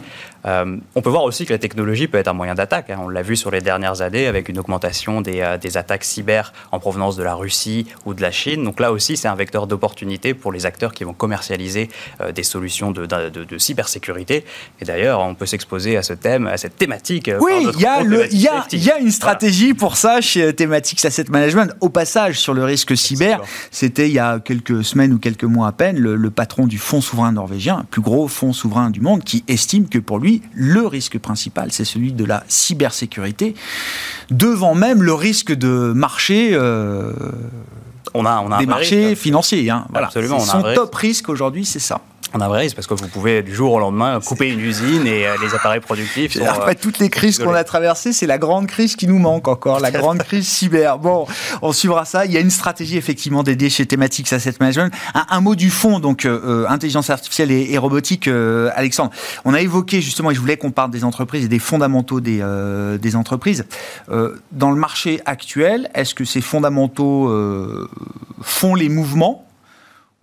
Speaker 6: Euh, on peut voir aussi que la technologie peut être un moyen d'attaque. Hein. On l'a vu sur les dernières années avec une augmentation des, des attaques cyber en provenance de la Russie ou de la Chine. Donc là aussi, c'est un vecteur d'opportunité pour les acteurs qui vont commercialiser des solutions de, de, de cybersécurité. Et d'ailleurs, on peut s'exposer à ce thème, à cette thématique.
Speaker 1: Euh, oui, il y, a il y, a une stratégie pour ça chez Thematics Asset Management. Au passage, sur le risque cyber, c'était il y a quelques semaines ou quelques mois à peine, le, patron du fonds souverain norvégien, plus gros fonds souverain du monde, qui estime que pour lui, le risque principal, c'est celui de la cybersécurité, devant même le risque de marché. Euh, on a, on a des marchés financiers. Hein. Voilà. Absolument. Son top risque aujourd'hui, c'est ça.
Speaker 6: On a un vrai risque parce que vous pouvez du jour au lendemain couper une usine et euh, les appareils productifs.
Speaker 1: Sont, Après euh, toutes les crises qu'on a traversées, c'est la grande crise qui nous manque encore, la grande crise cyber. Bon, on suivra ça. Il y a une stratégie effectivement dédiée chez Thematics Asset Management. Un, mot du fond, donc euh, intelligence artificielle et, robotique. Alexandre, on a évoqué justement, et je voulais qu'on parle des entreprises et des fondamentaux des, des entreprises. dans le marché actuel, est-ce que ces fondamentaux font les mouvements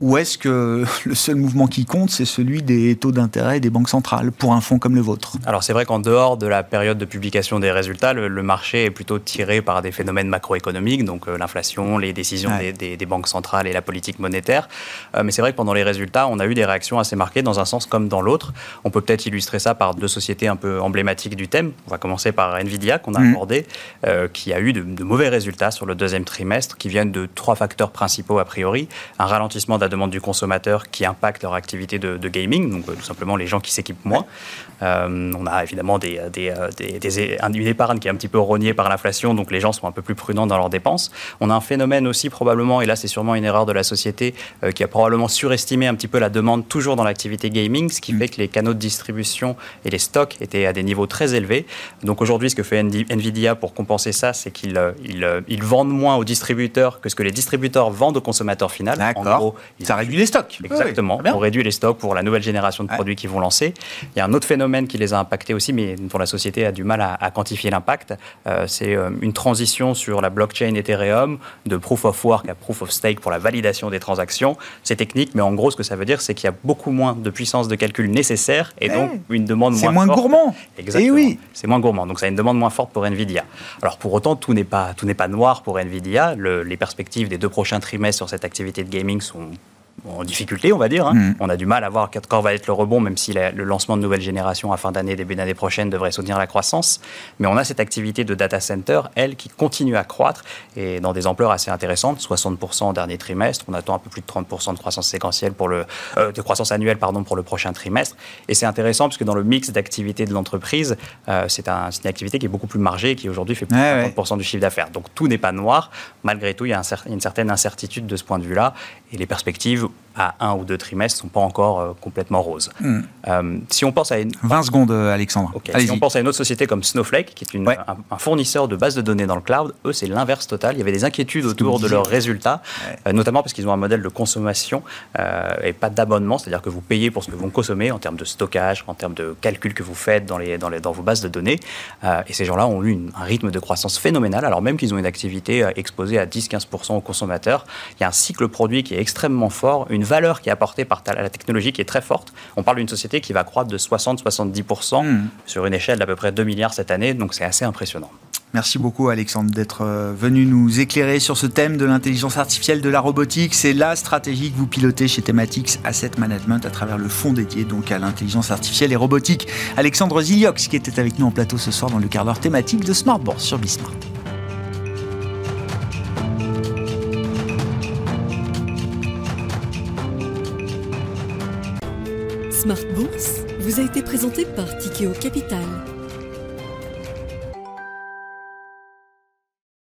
Speaker 1: ou est-ce que le seul mouvement qui compte, c'est celui des taux d'intérêt des banques centrales pour un fonds comme le vôtre?
Speaker 6: Alors c'est vrai qu'en dehors de la période de publication des résultats, le, marché est plutôt tiré par des phénomènes macroéconomiques, donc euh, l'inflation, les décisions des, banques centrales et la politique monétaire. Euh, mais c'est vrai que pendant les résultats, on a eu des réactions assez marquées dans un sens comme dans l'autre. On peut peut-être illustrer ça par deux sociétés un peu emblématiques du thème. On va commencer par Nvidia qu'on a mmh. abordé, euh, qui a eu de, de, mauvais résultats sur le deuxième trimestre, qui viennent de trois facteurs principaux a priori. Un ralentissement la demande du consommateur qui impacte leur activité de, gaming, donc euh, tout simplement les gens qui s'équipent moins. Euh, on a évidemment des, des, euh, des, une épargne qui est un petit peu rognée par l'inflation, donc les gens sont un peu plus prudents dans leurs dépenses. On a un phénomène aussi probablement, et là c'est sûrement une erreur de la société, qui a probablement surestimé un petit peu la demande toujours dans l'activité gaming, ce qui mm. fait que les canaux de distribution et les stocks étaient à des niveaux très élevés. Donc aujourd'hui, ce que fait Nvidia pour compenser ça, c'est qu'ils ils, vendent moins aux distributeurs que ce que les distributeurs vendent au consommateur final. En gros,
Speaker 1: Ça réduit les stocks.
Speaker 6: Exactement. on réduit les stocks pour la nouvelle génération de produits qu'ils vont lancer. Il y a un autre phénomène qui les a impactés aussi, mais dont la société a du mal à, quantifier l'impact. Euh, c'est euh, une transition sur la blockchain Ethereum de proof of work à proof of stake pour la validation des transactions. C'est technique, mais en gros, ce que ça veut dire, c'est qu'il y a beaucoup moins de puissance de calcul nécessaire et donc une demande moins,
Speaker 1: C'est moins gourmand.
Speaker 6: Exactement. Et oui. C'est moins gourmand. Donc ça a une demande moins forte pour Nvidia. Alors pour autant, tout n'est pas tout n'est pas noir pour Nvidia. les perspectives des deux prochains trimestres sur cette activité de gaming sont en difficulté, on va dire. Hein. Mm. On a du mal à voir corps va être le rebond, même si le lancement de nouvelles générations à fin d'année, début d'année prochaine devrait soutenir la croissance. Mais on a cette activité de data center, elle, qui continue à croître et dans des ampleurs assez intéressantes, 60% en dernier trimestre. On attend un peu plus de 30% de croissance séquentielle pour le, euh, de croissance annuelle, pardon, pour le prochain trimestre. Et c'est intéressant parce que dans le mix d'activités de l'entreprise, euh, c'est un, une activité qui est beaucoup plus margée, qui aujourd'hui fait plus de 50% du chiffre d'affaires. Donc tout n'est pas noir. Malgré tout, il y a une certaine incertitude de ce point de vue-là et les perspectives à un ou deux trimestres sont pas encore euh, complètement roses. Hmm.
Speaker 1: Euh, si on pense à une... 20 secondes, euh, Alexandre.
Speaker 6: Si on pense à une autre société comme Snowflake, qui est une, un, fournisseur de bases de données dans le cloud, eux, c'est l'inverse total. Il y avait des inquiétudes autour de leurs résultats, notamment parce qu'ils ont un modèle de consommation et pas d'abonnement, c'est-à-dire que vous payez pour ce que vous consommez en termes de stockage, en termes de calcul que vous faites dans, les, dans, les, dans vos bases de données. et ces gens-là ont eu un rythme de croissance phénoménal, alors même qu'ils ont une activité exposée à 10-15% aux consommateurs. Il y a un cycle produit qui est extrêmement fort, une valeur qui est apportée par la technologie qui est très forte. On parle d'une société qui va croître de 60-70% hmm. sur une échelle d'à peu près 2 milliards cette année, donc c'est assez impressionnant.
Speaker 1: Merci beaucoup Alexandre d'être euh, venu nous éclairer sur ce thème de l'intelligence artificielle, de la robotique. C'est la stratégie que vous pilotez chez Thematics Asset Management à travers le fonds dédié donc à l'intelligence artificielle et robotique. Alexandre Ziliox qui était avec nous en plateau ce soir dans le quart d'heure thématique de Smartboard sur Bismart.
Speaker 7: Smart Bourse vous a été présenté par Tikeo Capital.